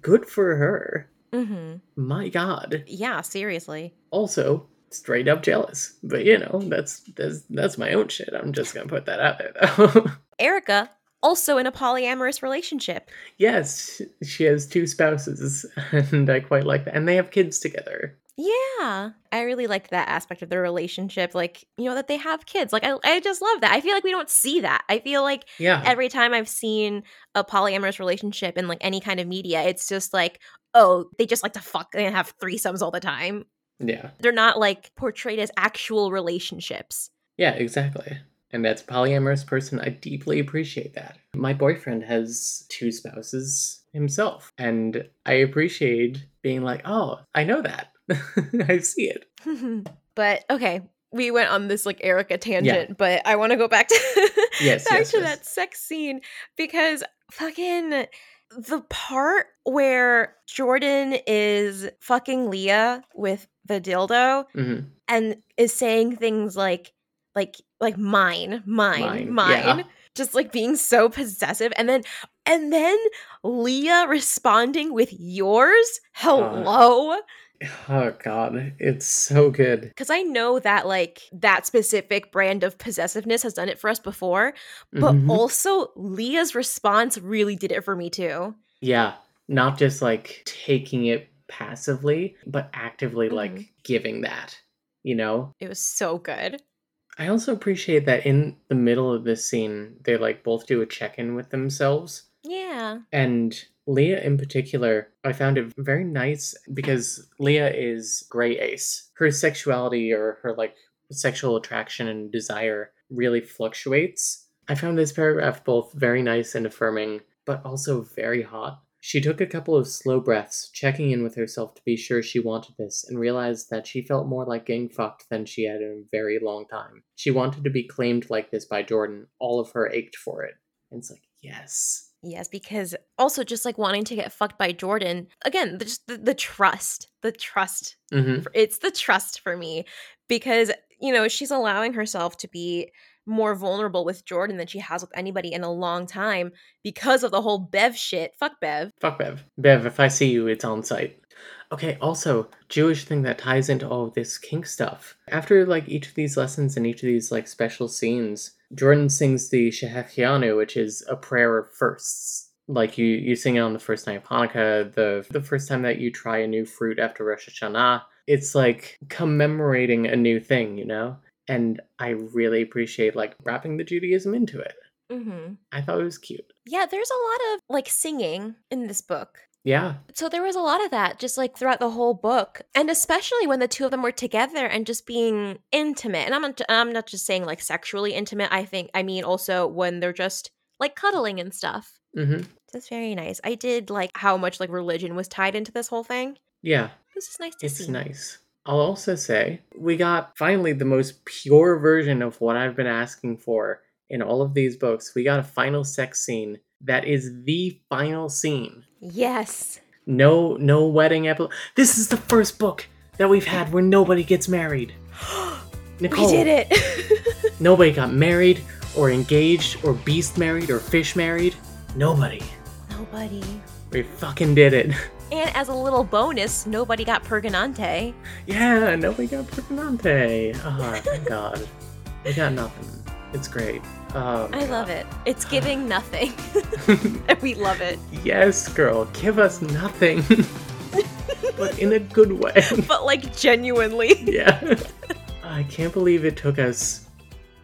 Good for her. Mm-hmm. My God. Yeah, seriously. Also, straight up jealous. But you know, that's that's that's my own shit. I'm just gonna put that out there though. Erica also in a polyamorous relationship. Yes, she has two spouses, and I quite like that. And they have kids together. Yeah, I really like that aspect of their relationship. Like, you know, that they have kids. Like, I, I just love that. I feel like we don't see that. I feel like yeah. every time I've seen a polyamorous relationship in like any kind of media, it's just like, oh, they just like to fuck and have threesomes all the time. Yeah. They're not like portrayed as actual relationships. Yeah, exactly. And as a polyamorous person, I deeply appreciate that. My boyfriend has two spouses himself, and I appreciate being like, oh, I know that. I see it. but okay, we went on this like Erica tangent, yeah. but I want to go back to yes, back yes, to yes. that sex scene because fucking the part where Jordan is fucking Leah with the dildo mm-hmm. and is saying things like like like mine, mine, mine, mine. Yeah. Just like being so possessive and then and then Leah responding with yours. Hello. Uh, oh god, it's so good. Cuz I know that like that specific brand of possessiveness has done it for us before, but mm-hmm. also Leah's response really did it for me too. Yeah, not just like taking it passively, but actively mm-hmm. like giving that. you know? It was so good. I also appreciate that in the middle of this scene, they like both do a check in with themselves. Yeah. And Leah, in particular, I found it very nice because Leah is gray ace. Her sexuality or her like sexual attraction and desire really fluctuates. I found this paragraph both very nice and affirming, but also very hot. She took a couple of slow breaths, checking in with herself to be sure she wanted this, and realized that she felt more like getting fucked than she had in a very long time. She wanted to be claimed like this by Jordan. All of her ached for it. And it's like, yes. Yes, because also just like wanting to get fucked by Jordan. Again, the, just the, the trust, the trust. hmm It's the trust for me because, you know, she's allowing herself to be more vulnerable with Jordan than she has with anybody in a long time because of the whole Bev shit. Fuck Bev. Fuck Bev. Bev, if I see you, it's on site. Okay, also, Jewish thing that ties into all of this kink stuff. After like each of these lessons and each of these like special scenes, Jordan sings the Shehecheyanu, which is a prayer of firsts. Like you, you sing it on the first night of Hanukkah, the the first time that you try a new fruit after Rosh Hashanah. It's like commemorating a new thing, you know? And I really appreciate like wrapping the Judaism into it. Mm-hmm. I thought it was cute. Yeah, there's a lot of like singing in this book. Yeah, So there was a lot of that just like throughout the whole book, and especially when the two of them were together and just being intimate. And I'm not, I'm not just saying like sexually intimate. I think I mean also when they're just like cuddling and stuff. Mm-hmm. That's very nice. I did like how much like religion was tied into this whole thing. yeah. Was just nice to It's see. nice. I'll also say we got finally the most pure version of what I've been asking for in all of these books. We got a final sex scene that is the final scene. Yes. No, no wedding episode. This is the first book that we've had where nobody gets married. Nicole, we did it. Nobody got married or engaged or beast married or fish married. Nobody. Nobody. We fucking did it. And as a little bonus, nobody got Pergonante. Yeah, nobody got Permanente. Oh, ah, thank God. We got nothing. It's great. Um, I love it. It's giving nothing. and we love it. yes, girl, give us nothing. but in a good way. But like genuinely. yeah. I can't believe it took us,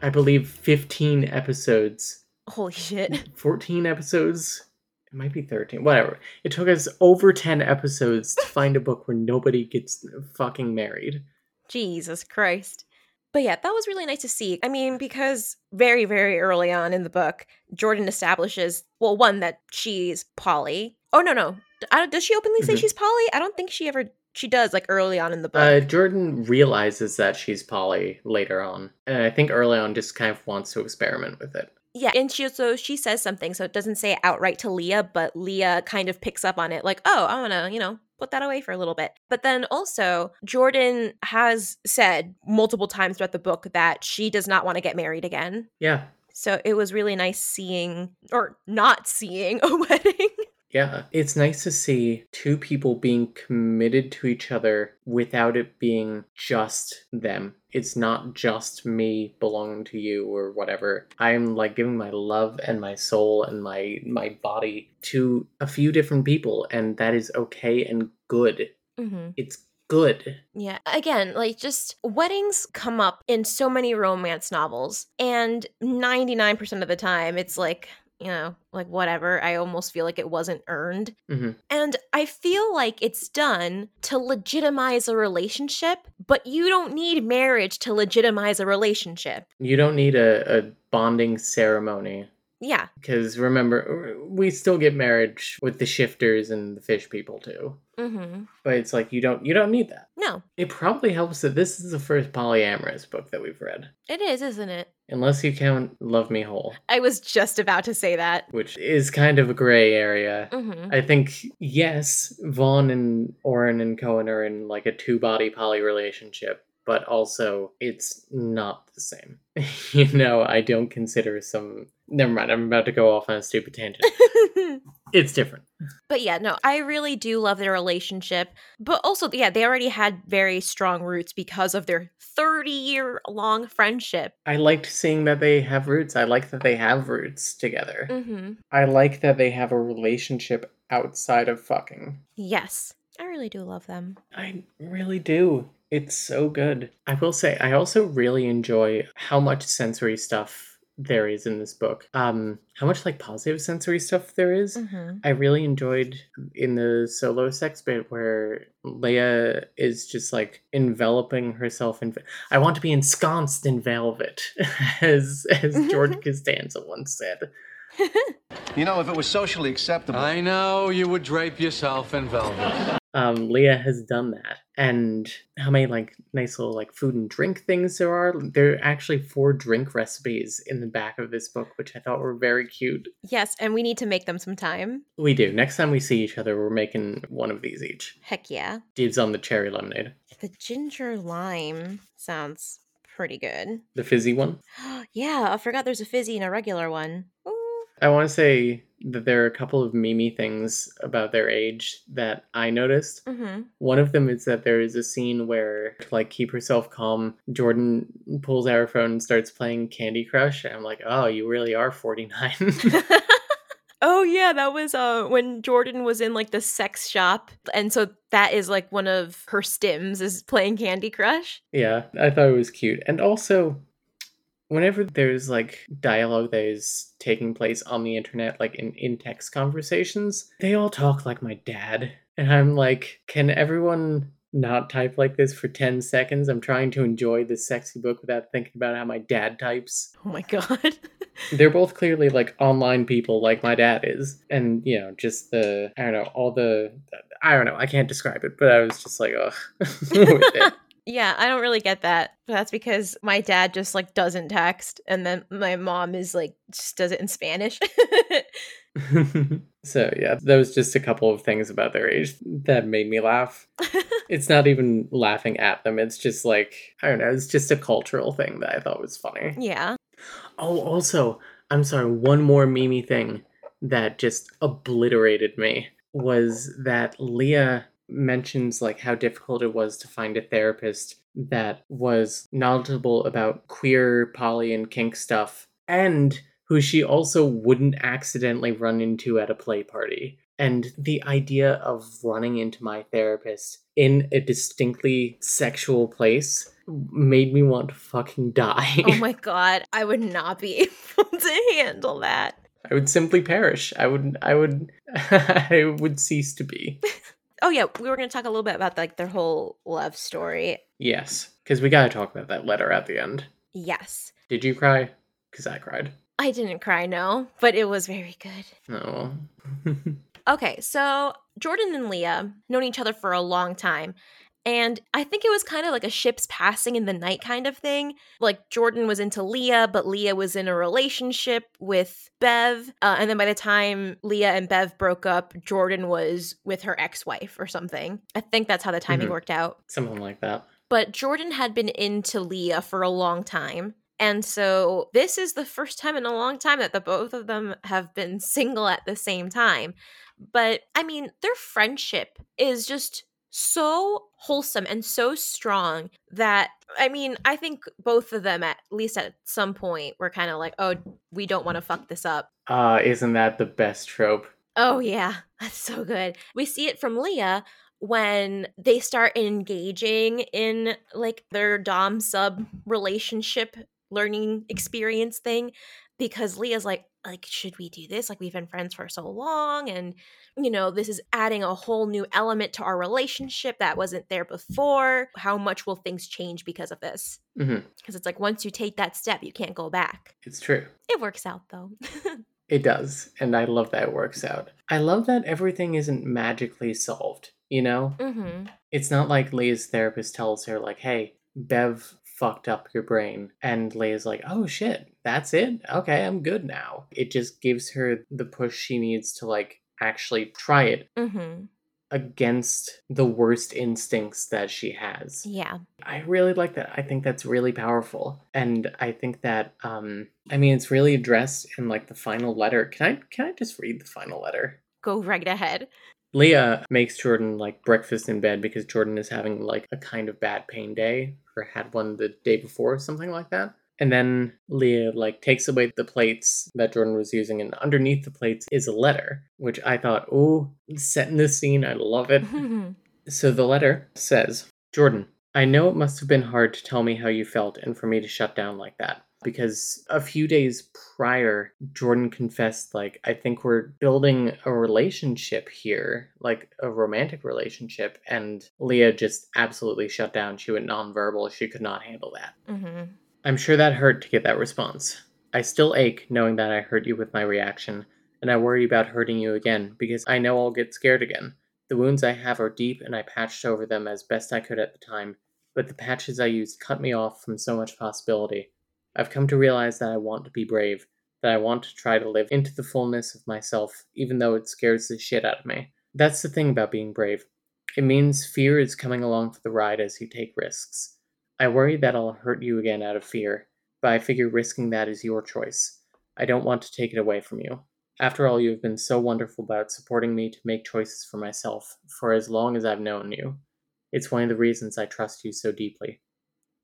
I believe, 15 episodes. Holy shit. 14 episodes? It might be 13. Whatever. It took us over 10 episodes to find a book where nobody gets fucking married. Jesus Christ. But yeah, that was really nice to see. I mean, because very, very early on in the book, Jordan establishes, well, one, that she's poly. Oh, no, no. Does she openly say Mhm. she's poly? I don't think she ever, she does, like early on in the book. Uh, Jordan realizes that she's poly later on, and I think early on just kind of wants to experiment with it. yeah, and she so she says something, so it doesn't say it outright to Leah, but Leah kind of picks up on it, like, oh, I want to, you know, put that away for a little bit. But then also, Jordan has said multiple times throughout the book that she does not want to get married again. Yeah, So it was really nice seeing or not seeing a wedding. Yeah. It's nice to see two people being committed to each other without it being just them. It's not just me belonging to you or whatever. I'm like giving my love and my soul and my my body to a few different people, and that is okay and good. mm-hmm. It's good. Yeah. Again, like just weddings come up in so many romance novels, and 99% of the time it's like, you know, like whatever. I almost feel like it wasn't earned. hmm And I feel like it's done to legitimize a relationship, but you don't need marriage to legitimize a relationship. You don't need a, a bonding ceremony Yeah. because remember, we still get marriage with the shifters and the fish people too. Mm-hmm. But it's like you don't you don't need that. No, It probably helps that this is the first polyamorous book that we've read, it is, isn't it? Unless you count Love Me Whole, I was just about to say that. which is kind of a gray area. Mm-hmm. I think yes, Vaughn and Oren and Cohen are in like a two body poly relationship, but also it's not the same. you know, I don't consider some. Never mind, I'm about to go off on a stupid tangent. It's different. But yeah, no, I really do love their relationship. But also, yeah, they already had very strong roots because of their 30 year long friendship. I liked seeing that they have roots. I like that they have roots together. Mm-hmm. I like that they have a relationship outside of fucking. Yes, I really do love them. I really do. It's so good. I will say, I also really enjoy how much sensory stuff there is in this book. Um, how much like positive sensory stuff there is. Mhm. I really enjoyed in the solo sex bit where Leah is just like enveloping herself in. I want to be ensconced in velvet, as as George Costanza once said. You know, if it was socially acceptable. I know you would drape yourself in velvet. Um, Leah has done that, and how many like nice little like food and drink things there are. There are actually four drink recipes in the back of this book, which I thought were very cute. Yes, and we need to make them sometime. We do. Next time we see each other, we're making one of these each. Heck yeah. Dibs on the cherry lemonade, The ginger lime sounds pretty good. the fizzy one. yeah, I forgot there's a fizzy and a regular one. Ooh. I want to say that there are a couple of memey things about their age that I noticed. Mm-hmm. One of them is that there is a scene where, to like keep herself calm, Jordan pulls out her phone and starts playing Candy Crush. And I'm like, oh, you really are 49. oh yeah, that was uh when Jordan was in like the sex shop, and so that is like one of her stims is playing Candy Crush. yeah, I thought it was cute. And also, whenever there's like dialogue that is taking place on the internet, like in, in text conversations, they all talk like my dad. And I'm like, can everyone not type like this for 10 seconds? I'm trying to enjoy this sexy book without thinking about how my dad types. Oh my god. They're both clearly like online people like my dad is. And, you know, just the, I don't know, all the, I don't know, I can't describe it, but I was just like, it. Yeah, I don't really get that. That's because my dad just like doesn't text, and then my mom is like just does it in Spanish. so yeah, that was just a couple of things about their age that made me laugh. It's not even laughing at them. It's just like I don't know. It's just a cultural thing that I thought was funny. yeah. Oh, also, I'm sorry. One more memey thing that just obliterated me was that Leah mentions like how difficult it was to find a therapist that was knowledgeable about queer, poly, and kink stuff, and who she also wouldn't accidentally run into at a play party. And the idea of running into my therapist in a distinctly sexual place made me want to fucking die. Oh my god, I would not be able to handle that. I would simply perish. I would I would I would cease to be. Oh yeah, we were going to talk a little bit about like their whole love story. Yes, because we gotta talk about that letter at the end. Yes. Did you cry? Because I cried. I didn't cry, no, but it was very good. Oh. Okay, so Jordan and Leah known each other for a long time. And I think it was kind of like a ships passing in the night kind of thing. Like Jordan was into Leah, but Leah was in a relationship with Bev. Uh, and then by the time Leah and Bev broke up, Jordan was with her ex wife or something. I think that's how the timing Mhm. worked out. Something like that. But Jordan had been into Leah for a long time. And so this is the first time in a long time that the both of them have been single at the same time. But I mean, their friendship is just so wholesome and so strong that I mean, I think both of them at least at some point were kind of like, "Oh, we don't want to fuck this up." Uh, isn't that the best trope? Oh yeah, that's so good. We see it from Leah when they start engaging in like their dom sub relationship learning experience thing because Leah's like like should we do this? Like we've been friends for so long and you know this is adding a whole new element to our relationship that wasn't there before. How much will things change because of this? Because it's like once you take that step you can't go back. It's true. it works out though. It does, and I love that it works out. I love that everything isn't magically solved. You know, mhm it's not like Leah's therapist tells her like, "Hey, Bev fucked up your brain," and Leah's like, "Oh shit, that's it. Okay, I'm good now." It just gives her the push she needs to like actually try it mhm against the worst instincts that she has. yeah I really like that. I think that's really powerful. And I think that um I mean it's really addressed in like the final letter. Can I can I just read the final letter? go right ahead Leah makes Jordan like breakfast in bed because Jordan is having like a kind of bad pain day or had one the day before, something like that. And then Leah like takes away the plates that Jordan was using, and underneath the plates is a letter, which I thought, oh, setting this scene, I love it. So the letter says, Jordan, I know it must have been hard to tell me how you felt and for me to shut down like that. Because a few days prior, Jordan confessed, like, I think we're building a relationship here, like a romantic relationship. And Leah just absolutely shut down. She went nonverbal. She could not handle that. Mm-hmm. I'm sure that hurt to get that response. I still ache knowing that I hurt you with my reaction, and I worry about hurting you again because I know I'll get scared again. The wounds I have are deep, and I patched over them as best I could at the time, but the patches I used cut me off from so much possibility. I've come to realize that I want to be brave, that I want to try to live into the fullness of myself, even though it scares the shit out of me. That's the thing about being brave. It means fear is coming along for the ride as you take risks. I worry that I'll hurt you again out of fear, but I figure risking that is your choice. I don't want to take it away from you. After all, you have been so wonderful about supporting me to make choices for myself for as long as I've known you. It's one of the reasons I trust you so deeply.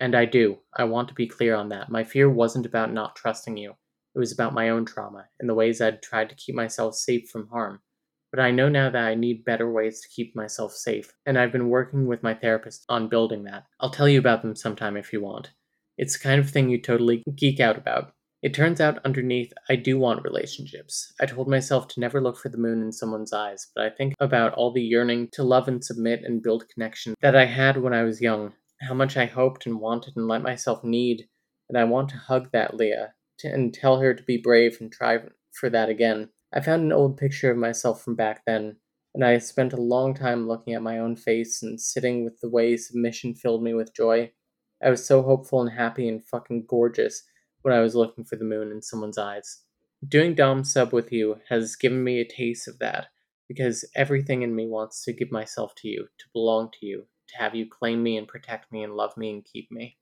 And I do. I want to be clear on that. My fear wasn't about not trusting you. It was about my own trauma and the ways I'd tried to keep myself safe from harm. But I know now that I need better ways to keep myself safe, and I've been working with my therapist on building that. I'll tell you about them sometime if you want. It's the kind of thing you totally geek out about. It turns out underneath, I do want relationships. I told myself to never look for the moon in someone's eyes, but I think about all the yearning to love and submit and build connection that I had when I was young, how much I hoped and wanted and let myself need, and I want to hug that Leah to, and tell her to be brave and try for that again. I found an old picture of myself from back then, and I spent a long time looking at my own face and sitting with the way submission filled me with joy. I was so hopeful and happy and fucking gorgeous when I was looking for the moon in someone's eyes. Doing Dom Sub with you has given me a taste of that, because everything in me wants to give myself to you, to belong to you, to have you claim me and protect me and love me and keep me.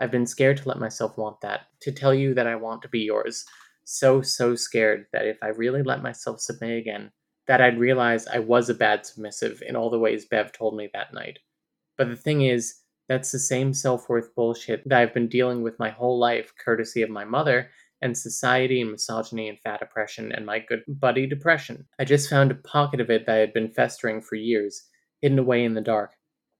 I've been scared to let myself want that, to tell you that I want to be yours. So, so scared that if I really let myself submit again, that I'd realize I was a bad submissive in all the ways Bev told me that night. But the thing is, that's the same self worth bullshit that I've been dealing with my whole life, courtesy of my mother, and society and misogyny and fat oppression and my good buddy depression. I just found a pocket of it that had been festering for years, hidden away in the dark.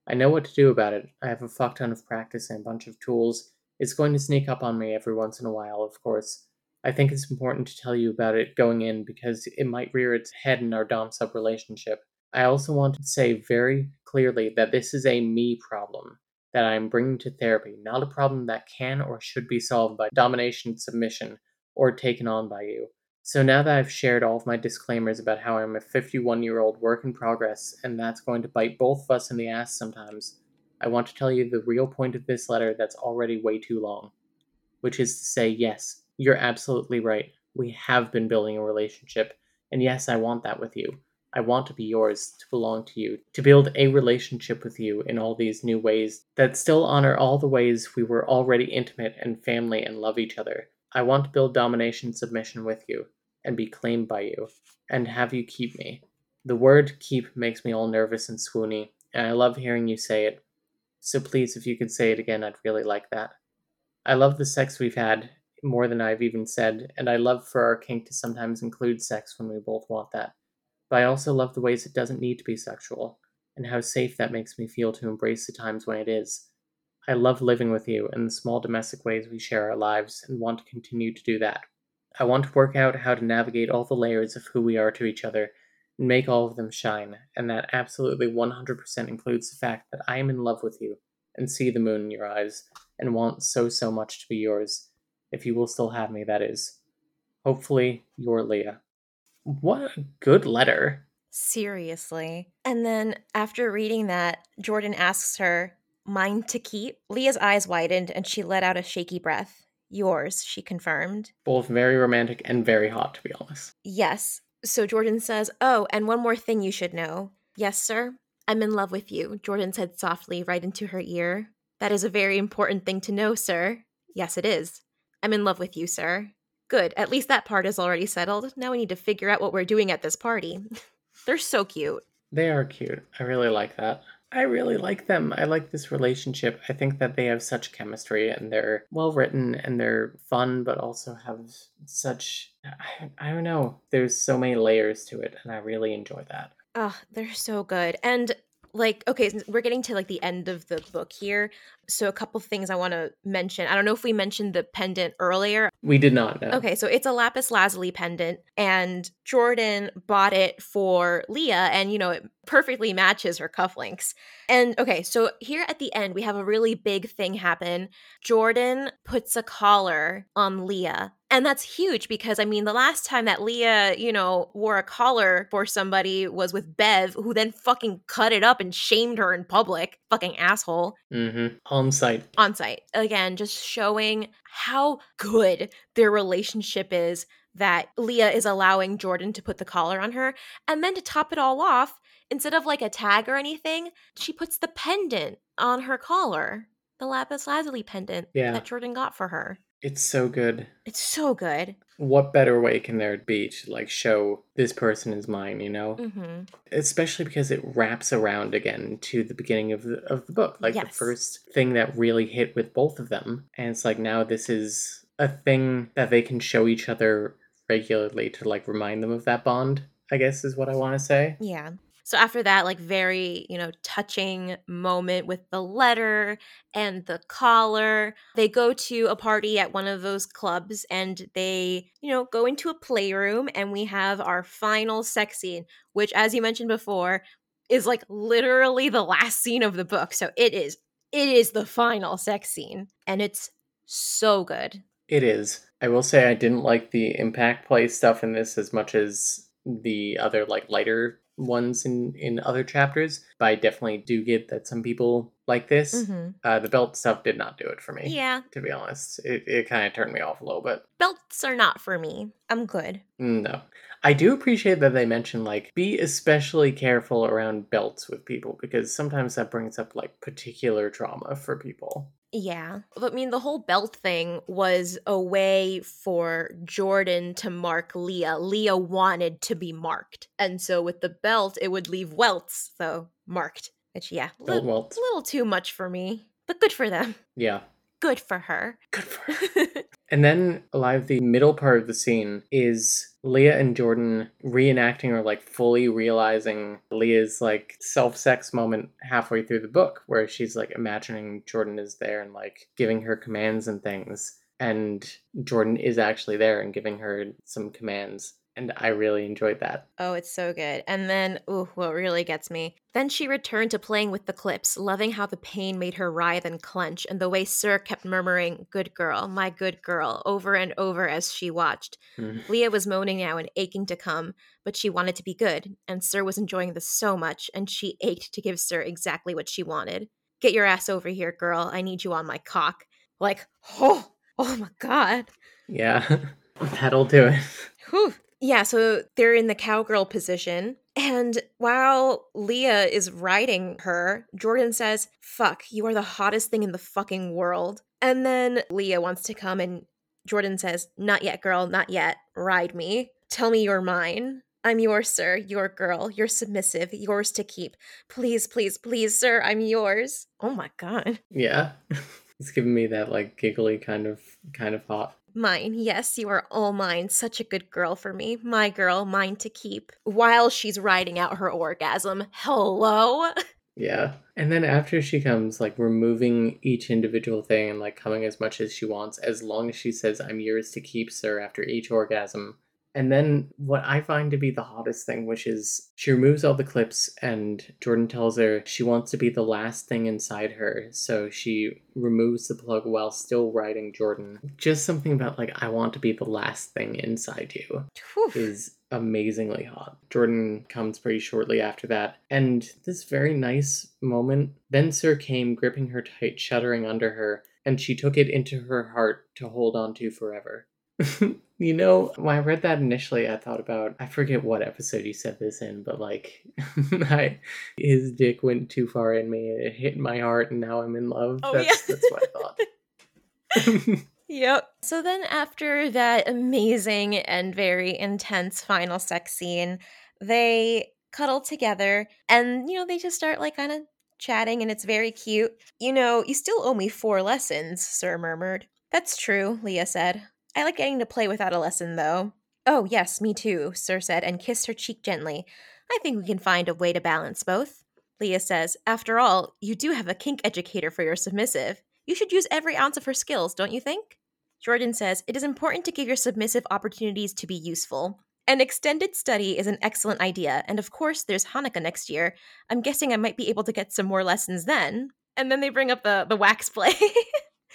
I know what to do about it. I have a fuck ton of practice and a bunch of tools. It's going to sneak up on me every once in a while, of course. I think it's important to tell you about it going in because it might rear its head in our Dom sub relationship. I also want to say very clearly that this is a me problem that I am bringing to therapy, not a problem that can or should be solved by domination, submission, or taken on by you. So now that I've shared all of my disclaimers about how I'm a 51 year old work in progress and that's going to bite both of us in the ass sometimes, I want to tell you the real point of this letter that's already way too long. Which is to say, yes, you're absolutely right. We have been building a relationship, and yes, I want that with you. I want to be yours, to belong to you, to build a relationship with you in all these new ways that still honor all the ways we were already intimate and family and love each other. I want to build domination submission with you and be claimed by you and have you keep me. The word keep makes me all nervous and swoony, and I love hearing you say it. So please, if you could say it again, I'd really like that. I love the sex we've had more than I've even said, and I love for our kink to sometimes include sex when we both want that but I also love the ways it doesn't need to be sexual, and how safe that makes me feel to embrace the times when it is. I love living with you and the small domestic ways we share our lives, and want to continue to do that. I want to work out how to navigate all the layers of who we are to each other and make all of them shine, and that absolutely 100% includes the fact that I am in love with you and see the moon in your eyes and want so, so much to be yours, if you will still have me, that is. Hopefully, your Leah. What a good letter. Seriously. And then after reading that, Jordan asks her, Mine to keep? Leah's eyes widened and she let out a shaky breath. Yours, she confirmed. Both very romantic and very hot, to be honest. Yes. So Jordan says, Oh, and one more thing you should know. Yes, sir. I'm in love with you, Jordan said softly right into her ear. That is a very important thing to know, sir. Yes, it is. I'm in love with you, sir. Good. At least that part is already settled. Now we need to figure out what we're doing at this party. They're so cute. They are cute. I really like that. I really like them. I like this relationship. I think that they have such chemistry and they're well written and they're fun, but also have such. I, I don't know. There's so many layers to it, and I really enjoy that. Oh, they're so good. And like okay we're getting to like the end of the book here so a couple things i want to mention. I don't know if we mentioned the pendant earlier. We did not okay so it's a lapis lazuli pendant and jordan bought it for leah and you know it perfectly matches her cufflinks. And okay so here at the end we have a really big thing happen. Jordan puts a collar on leah and that's huge because I mean, the last time that Leah, you know, wore a collar for somebody was with Bev, who then fucking cut it up and shamed her in public. Fucking asshole. Mm-hmm. On site. On site. Again, just showing how good their relationship is that Leah is allowing Jordan to put the collar on her. And then to top it all off, instead of like a tag or anything, she puts the pendant on her collar. The lapis lazuli pendant Yeah. that Jordan got for her. It's so good. It's so good. What better way can there be to like show this person is mine, you know? hmm Especially because it wraps around again to the beginning of the of the book. Like the first thing that really hit with both of them. And it's like now this is a thing that they can show each other regularly to like remind them of that bond, I guess is what I want to say. Yeah. So after that, like very, you know, touching moment with the letter and the collar, they go to a party at one of those clubs and they, you know, go into a playroom and we have our final sex scene, which, as you mentioned before, is like literally the last scene of the book. So it is, it is the final sex scene and it's so good. It is. I will say I didn't like the impact play stuff in this as much as the other like lighter ones in in other chapters, but I definitely do get that some people like this. hmm Uh, the belt stuff did not do it for me. Yeah. To be honest, it, it kind of turned me off a little bit. Belts are not for me. I'm good. No. I do appreciate that they mention like be especially careful around belts with people because sometimes that brings up like particular trauma for people. Yeah. But I mean, the whole belt thing was a way for Jordan to mark Leah. Leah wanted to be marked. And so with the belt, it would leave welts, so marked. Which, yeah, a Belt little, welts. little too much for me, but good for them. Yeah. Good for her. Good for her. And then, alive, the middle part of the scene is Leah and Jordan reenacting or like fully realizing Leah's like self sex moment halfway through the book, where she's like imagining Jordan is there and like giving her commands and things. And Jordan is actually there and giving her some commands. And I really enjoyed that. Oh, it's so good. And then, ooh, what really gets me. Then she returned to playing with the clips, loving how the pain made her writhe and clench, and the way Sir kept murmuring, Good girl, my good girl, over and over as she watched. Mhm. Leah was moaning now and aching to come, but she wanted to be good, and Sir was enjoying this so much, and she ached to give Sir exactly what she wanted. Get your ass over here, girl. I need you on my cock. Like, oh, oh my god. Yeah, that'll do it. Whew. Yeah, so they're in the cowgirl position. And while Leah is riding her, Jordan says, Fuck, you are the hottest thing in the fucking world. And then Leah wants to come, and Jordan says, Not yet, girl, not yet. Ride me. Tell me you're mine. I'm yours, sir. Your girl. You're submissive. Yours to keep. Please, please, please, sir. I'm yours. Oh my god. Yeah. it's giving me that like giggly kind of kind of hot. Mine, yes, you are all mine. Such a good girl for me. My girl, mine to keep. While she's riding out her orgasm. Hello? Yeah. And then after she comes, like removing each individual thing and like coming as much as she wants, as long as she says, I'm yours to keep, sir, after each orgasm. And then what I find to be the hottest thing, which is she removes all the clips and Jordan tells her she wants to be the last thing inside her. So she removes the plug while still riding Jordan. Just something about like, I want to be the last thing inside you Whew. is amazingly hot. Jordan comes pretty shortly after that, and this very nice moment. Then Sir came, gripping her tight, shuddering under her, and she took it into her heart to hold on to forever. you know, when I read that initially, I thought about I forget what episode you said this in, but like, I his dick went too far in me, and it hit my heart, and now I'm in love. Oh, that's, yeah. that's what I thought. Yep. So then, after that amazing and very intense final sex scene, they cuddle together and, you know, they just start like kind of chatting and it's very cute. You know, you still owe me four lessons, Sir murmured. That's true, Leah said. I like getting to play without a lesson, though. Oh, yes, me too, Sir said and kissed her cheek gently. I think we can find a way to balance both. Leah says, After all, you do have a kink educator for your submissive. You should use every ounce of her skills, don't you think? Jordan says, It is important to give your submissive opportunities to be useful. An extended study is an excellent idea, and of course, there's Hanukkah next year. I'm guessing I might be able to get some more lessons then. And then they bring up the, the wax play.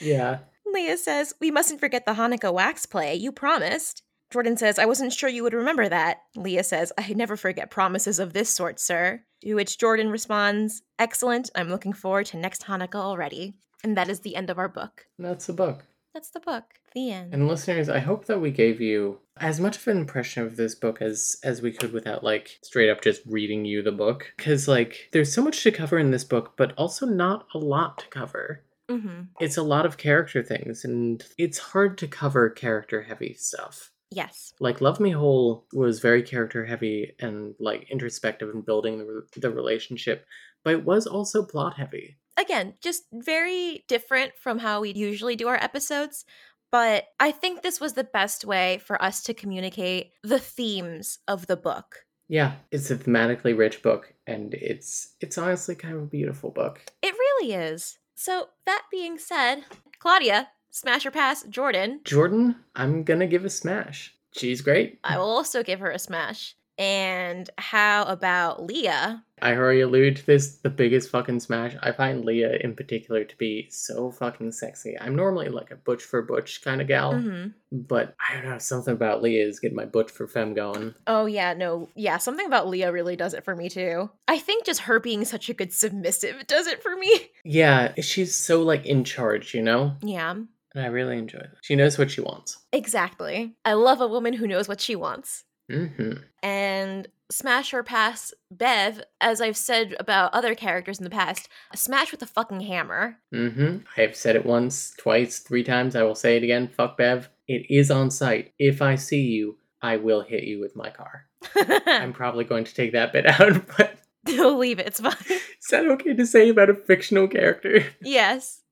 Yeah. Leah says, We mustn't forget the Hanukkah wax play. You promised. Jordan says, I wasn't sure you would remember that. Leah says, I never forget promises of this sort, sir. To which Jordan responds, Excellent. I'm looking forward to next Hanukkah already. And that is the end of our book. That's the book. That's the book. The end. And listeners, I hope that we gave you as much of an impression of this book as as we could without like straight up just reading you the book cuz like there's so much to cover in this book but also not a lot to cover. Mm-hmm. It's a lot of character things and it's hard to cover character heavy stuff. Yes. Like Love Me Whole was very character heavy and like introspective and building the, re- the relationship, but it was also plot heavy. Again, just very different from how we usually do our episodes. But I think this was the best way for us to communicate the themes of the book. Yeah, it's a thematically rich book and it's it's honestly kind of a beautiful book. It really is. So, that being said, Claudia, smash or pass Jordan. Jordan, I'm gonna give a smash. She's great. I will also give her a smash. And how about Leah? I already alluded to this, the biggest fucking smash. I find Leah in particular to be so fucking sexy. I'm normally like a butch for butch kind of gal, hmm but I don't know, something about Leah is getting my butch for femme going. Oh, yeah, no. Yeah, something about Leah really does it for me too. I think just her being such a good submissive does it for me. Yeah, she's so like in charge, you know? Yeah, And I really enjoy that. She knows what she wants. exactly. I love a woman who knows what she wants. Hmm and smash or pass Bev, as I've said about other characters in the past, smash with a fucking hammer. hmm I've said it once, twice, three times. I will say it again. Fuck Bev. It is on sight. If I see you, I will hit you with my car. I'm probably going to take that bit out, but Don't leave it, it's fine. is that okay to say about a fictional character? yes.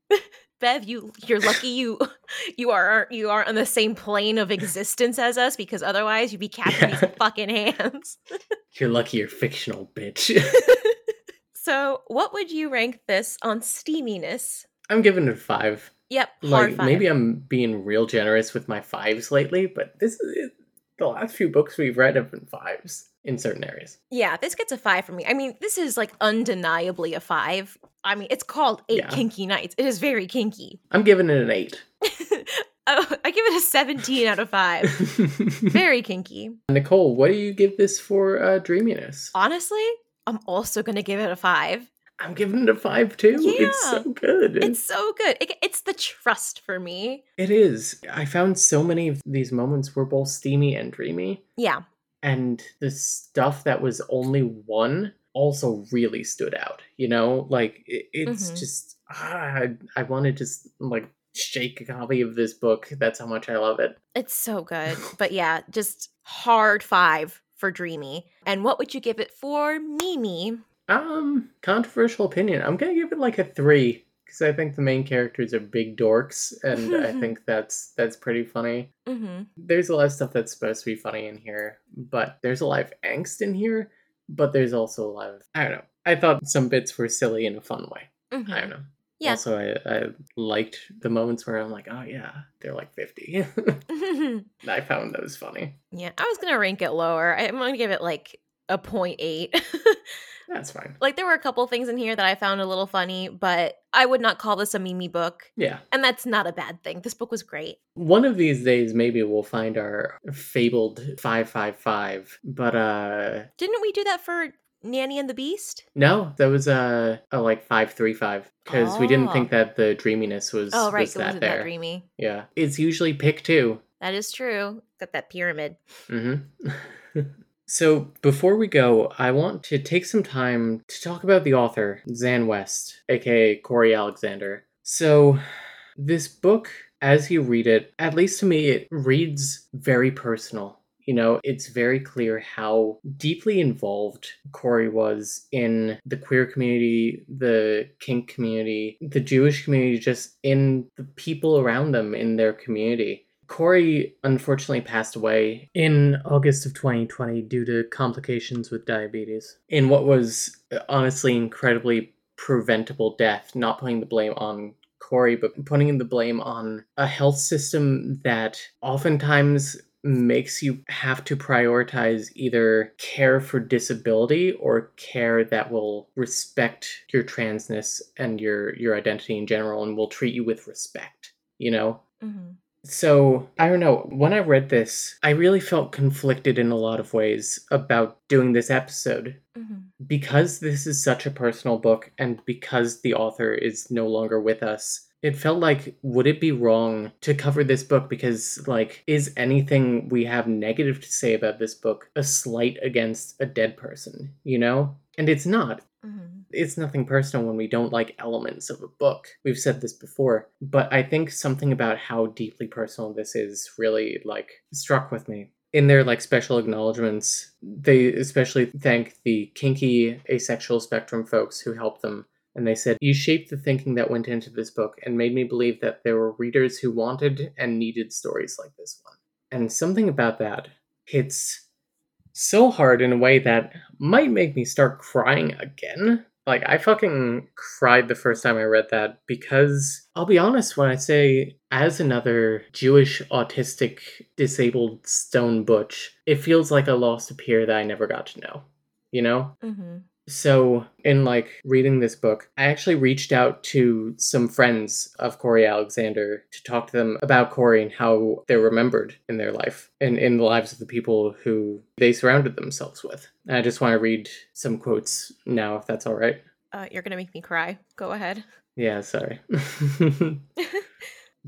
Bev, you you're lucky you you are you are on the same plane of existence as us because otherwise you'd be catching Yeah. these fucking hands. You're lucky you're fictional, bitch. so, what would you rank this on steaminess? I'm giving it a five. Yep, Like five. maybe I'm being real generous with my fives lately, but this is the last few books we've read have been fives in certain areas. Yeah, this gets a five from me. I mean, this is like undeniably a five. I mean, it's called Eight Yeah. Kinky Nights. It is very kinky. I'm giving it an eight. oh, I give it a 17 out of 5. Very kinky. Nicole, what do you give this for uh, dreaminess? Honestly, I'm also going to give it a 5. I'm giving it a five too. It's so good. It's so good. It, it's the trust for me. It is. I found so many of these moments were both steamy and dreamy, Yeah. and the stuff that was only one also really stood out. You know, like it, it's Mhm. just ah, I, I want to just like shake a copy of this book. That's how much I love it. It's so good. But yeah, just hard 5 for Dreamy. And what would you give it for memey? Um, controversial opinion. I'm gonna give it like a three because I think the main characters are big dorks, and I think that's that's pretty funny. Mm-hmm. there's a lot of stuff that's supposed to be funny in here, but there's a lot of angst in here, but there's also a lot of I don't know. I thought some bits were silly in a fun way. mm-hmm. I don't know. Yeah. Also, I, I liked the moments where I'm like, oh yeah, they're like 50. I found those funny. yeah, I was going to rank it lower. I'm going to give it like a 0.8. That's fine. like there were a couple things in here that I found a little funny, but I would not call this a memey book. Yeah. And that's not a bad thing. This book was great. One of these days, maybe we'll find our fabled 555. But, uh, Didn't we do that for Nanny and the Beast? no, that was a, a like 535 because we didn't Oh. think that the dreaminess was, Oh, right. was that wasn't there. that dreamy. Yeah. It's usually pick two. That is true. Got that pyramid. Mm-hmm. so before we go, I want to take some time to talk about the author, Xan West, aka Corey Alexander. So this book, as you read it, at least to me, it reads very personal. You know, it's very clear how deeply involved Corey was in the queer community, the kink community, the Jewish community, just in the people around them in their community Corey unfortunately passed away in August of 2020 due to complications with diabetes. In what was honestly incredibly preventable death, not putting the blame on Corey, but putting the blame on a health system that oftentimes makes you have to prioritize either care for disability or care that will respect your transness and your your identity in general and will treat you with respect you know Mm-hmm. So i don't know when i read this i really felt conflicted in a lot of ways about doing this episode Mm-hmm. because this is such a personal book and because the author is no longer with us it felt like would it be wrong to cover this book because like is anything we have negative to say about this book a slight against a dead person you know and it's not Mm-hmm. It's nothing personal when we don't like elements of a book. We've said this before, but I think something about how deeply personal this is really like struck with me. In their like special acknowledgments, they especially thank the kinky asexual spectrum folks who helped them. And they said, You shaped the thinking that went into this book and made me believe that there were readers who wanted and needed stories like this one. And something about that hits so hard in a way that might make me start crying again. Like, I fucking cried the first time I read that because I'll be honest when I say, as another Jewish, autistic, disabled stone butch, it feels like a lost peer that I never got to know. You know? Mm-hmm. So, in like reading this book, I actually reached out to some friends of Corey Alexander to talk to them about Corey and how they're remembered in their life and in the lives of the people who they surrounded themselves with. And I just want to read some quotes now, if that's all right. Uh, you're gonna make me cry. Go ahead. Yeah, sorry.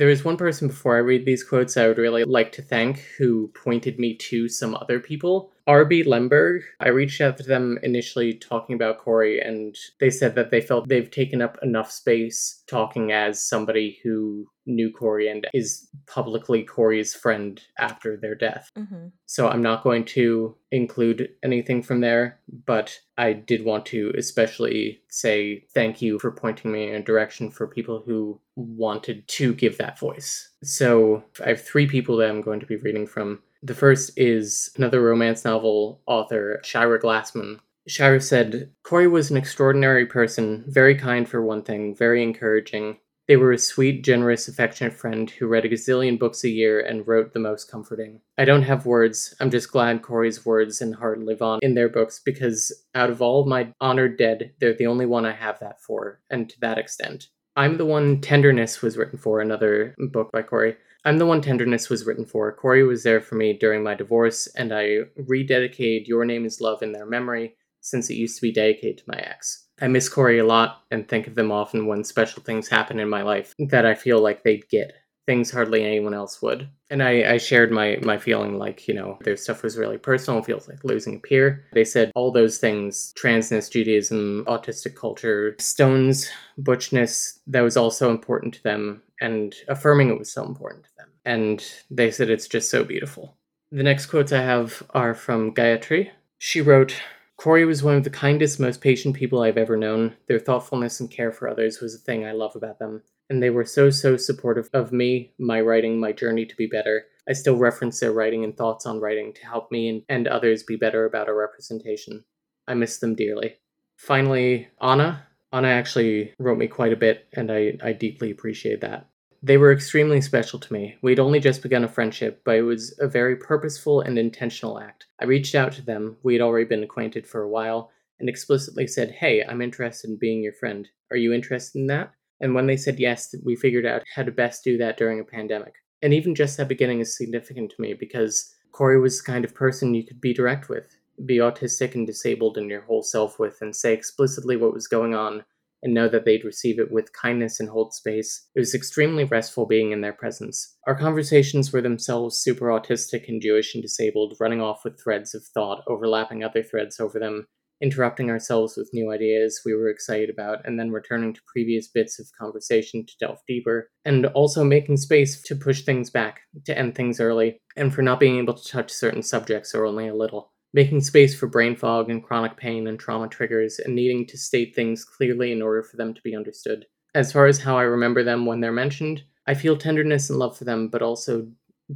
There is one person before I read these quotes I would really like to thank who pointed me to some other people. RB Lemberg, I reached out to them initially talking about Corey, and they said that they felt they've taken up enough space talking as somebody who knew Corey and is publicly Corey's friend after their death. Mm-hmm. So I'm not going to include anything from there, but I did want to especially say thank you for pointing me in a direction for people who wanted to give that voice. So I have three people that I'm going to be reading from. The first is another romance novel author, Shira Glassman. Shira said, Corey was an extraordinary person, very kind for one thing, very encouraging. They were a sweet, generous, affectionate friend who read a gazillion books a year and wrote the most comforting. I don't have words. I'm just glad Corey's words and heart live on in their books because out of all my honored dead, they're the only one I have that for, and to that extent. I'm the one Tenderness was written for, another book by Corey. I'm the one Tenderness was written for. Corey was there for me during my divorce, and I rededicated Your Name is Love in their memory since it used to be dedicated to my ex. I miss Corey a lot and think of them often when special things happen in my life that I feel like they'd get. Things hardly anyone else would. And I, I shared my, my feeling like, you know, their stuff was really personal, feels like losing a peer. They said all those things transness, Judaism, autistic culture, stones, butchness, that was also important to them, and affirming it was so important to them. And they said it's just so beautiful. The next quotes I have are from Gayatri. She wrote, Corey was one of the kindest, most patient people I've ever known. Their thoughtfulness and care for others was a thing I love about them. And they were so, so supportive of me, my writing, my journey to be better. I still reference their writing and thoughts on writing to help me and, and others be better about our representation. I miss them dearly. Finally, Anna. Anna actually wrote me quite a bit, and I, I deeply appreciate that. They were extremely special to me. We'd only just begun a friendship, but it was a very purposeful and intentional act. I reached out to them, we had already been acquainted for a while, and explicitly said, Hey, I'm interested in being your friend. Are you interested in that? And when they said yes, we figured out how to best do that during a pandemic. And even just that beginning is significant to me because Corey was the kind of person you could be direct with, be autistic and disabled in your whole self with, and say explicitly what was going on and know that they'd receive it with kindness and hold space. It was extremely restful being in their presence. Our conversations were themselves super autistic and Jewish and disabled, running off with threads of thought, overlapping other threads over them, interrupting ourselves with new ideas we were excited about, and then returning to previous bits of conversation to delve deeper, and also making space to push things back, to end things early, and for not being able to touch certain subjects or only a little making space for brain fog and chronic pain and trauma triggers, and needing to state things clearly in order for them to be understood. As far as how I remember them when they're mentioned, I feel tenderness and love for them, but also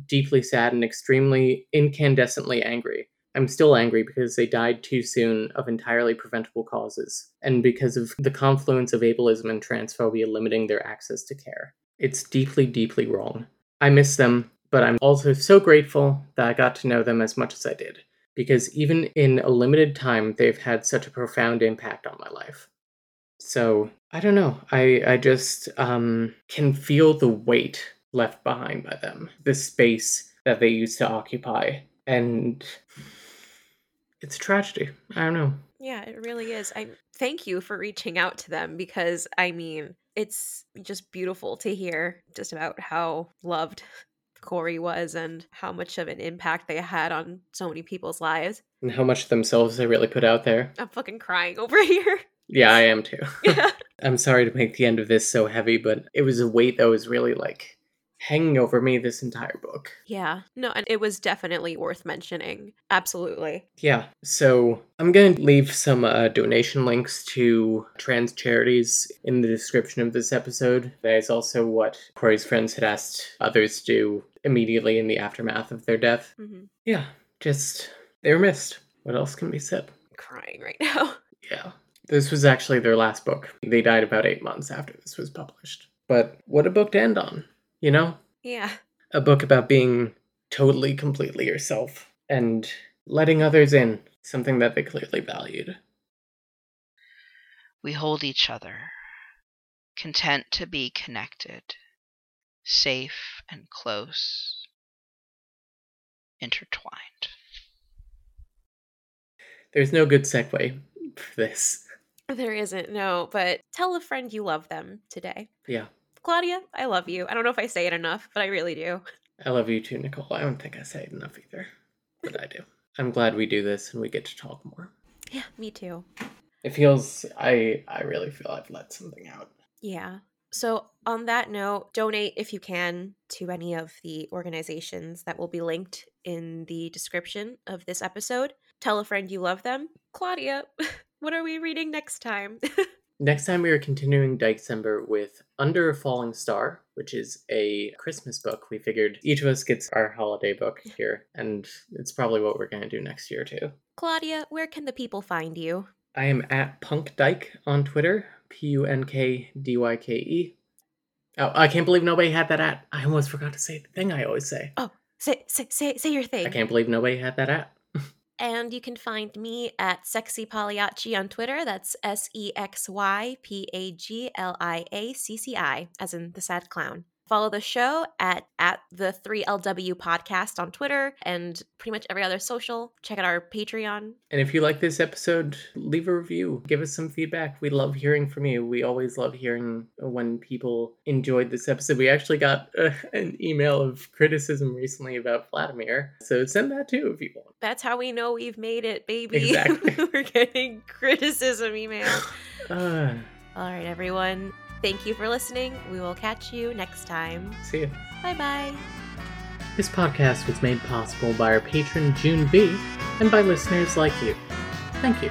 deeply sad and extremely incandescently angry. I'm still angry because they died too soon of entirely preventable causes, and because of the confluence of ableism and transphobia limiting their access to care. It's deeply, deeply wrong. I miss them, but I'm also so grateful that I got to know them as much as I did, because even in a limited time, they've had such a profound impact on my life. So, I don't know. I, I just um, can feel the weight left behind by them, the space that they used to occupy. And it's a tragedy. I don't know. Yeah, it really is. I thank you for reaching out to them because I mean, it's just beautiful to hear just about how loved Corey was and how much of an impact they had on so many people's lives. And how much themselves they really put out there. I'm fucking crying over here. Yeah, I am too. Yeah. I'm sorry to make the end of this so heavy, but it was a weight that was really like hanging over me this entire book. Yeah. No, and it was definitely worth mentioning. Absolutely. Yeah, so I'm going to leave some uh, donation links to trans charities in the description of this episode. That is also what Corey's friends had asked others to do immediately in the aftermath of their death. hmm Yeah, just they were missed. What else can be said? crying right now. Yeah. This was actually their last book. They died about eight months after this was published. But what a book to end on, you know? yeah. A book about being totally, completely yourself and letting others in, something that they clearly valued. We hold each other, content to be connected, safe and close, intertwined. There's no good segue for this. There isn't, no, but tell a friend you love them today. Yeah. Claudia, I love you. I don't know if I say it enough, but I really do. I love you too, Nicole. I don't think I say it enough either, but I do. I'm glad we do this and we get to talk more. Yeah, me too. It feels I I really feel I've let something out. Yeah. So, on that note, donate if you can to any of the organizations that will be linked in the description of this episode. Tell a friend you love them. Claudia, what are we reading next time? Next time we are continuing December with Under a Falling Star, which is a Christmas book. We figured each of us gets our holiday book here, and it's probably what we're going to do next year too. Claudia, where can the people find you? I am at Punk Dyke on Twitter, P U N K D Y K E. Oh, I can't believe nobody had that at. I almost forgot to say the thing I always say. Oh, say say say, say your thing. I can't believe nobody had that at. And you can find me at Sexy Pagliacci on Twitter. That's S E X Y P A G L I A C C I, as in the sad clown. Follow the show at at the 3LW podcast on Twitter and pretty much every other social. Check out our Patreon. And if you like this episode, leave a review. Give us some feedback. We love hearing from you. We always love hearing when people enjoyed this episode. We actually got uh, an email of criticism recently about Vladimir. So send that too if you want. That's how we know we've made it, baby. Exactly. We're getting criticism emails. Uh, All right, everyone. Thank you for listening. We will catch you next time. see you. Bye bye. This podcast was made possible by our patron June B and by listeners like you. Thank you.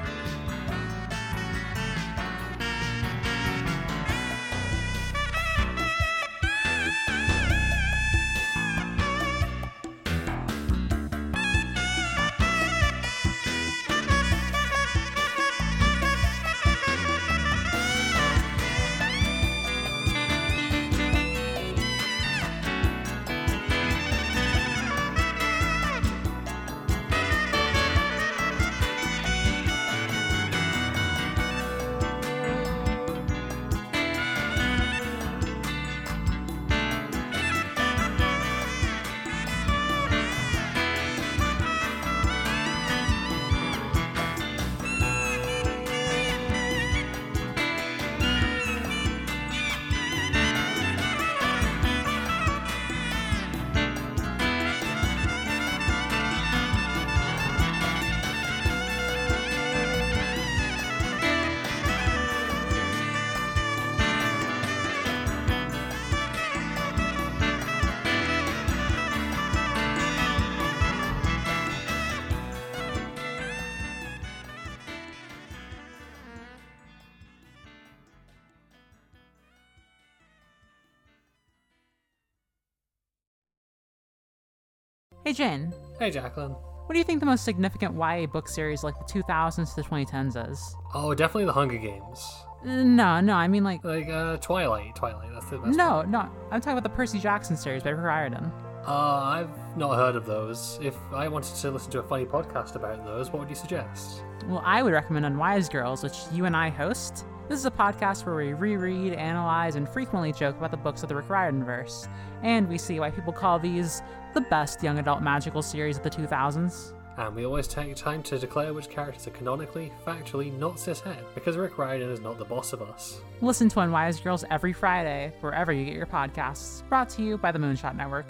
Hey, Jane, Hey, Jacqueline. what do you think the most significant YA book series like the 2000s to the 2010s is? Oh, definitely the Hunger Games. Uh, No, no, I mean like. Like, uh, Twilight. Twilight, that's the best No, one. no, I'm talking about the Percy Jackson series by Rick Riordan. Uh, I've not heard of those. If I wanted to listen to a funny podcast about those, what would you suggest? Well, I would recommend Unwise Girls, which you and I host. This is a podcast where we reread, analyze, and frequently joke about the books of the Rick Riordan verse, and we see why people call these the best young adult magical series of the 2000s. And we always take time to declare which characters are canonically, factually not cishet, because Rick Riordan is not the boss of us. Listen to Unwise Girls every Friday, wherever you get your podcasts. Brought to you by the Moonshot Network.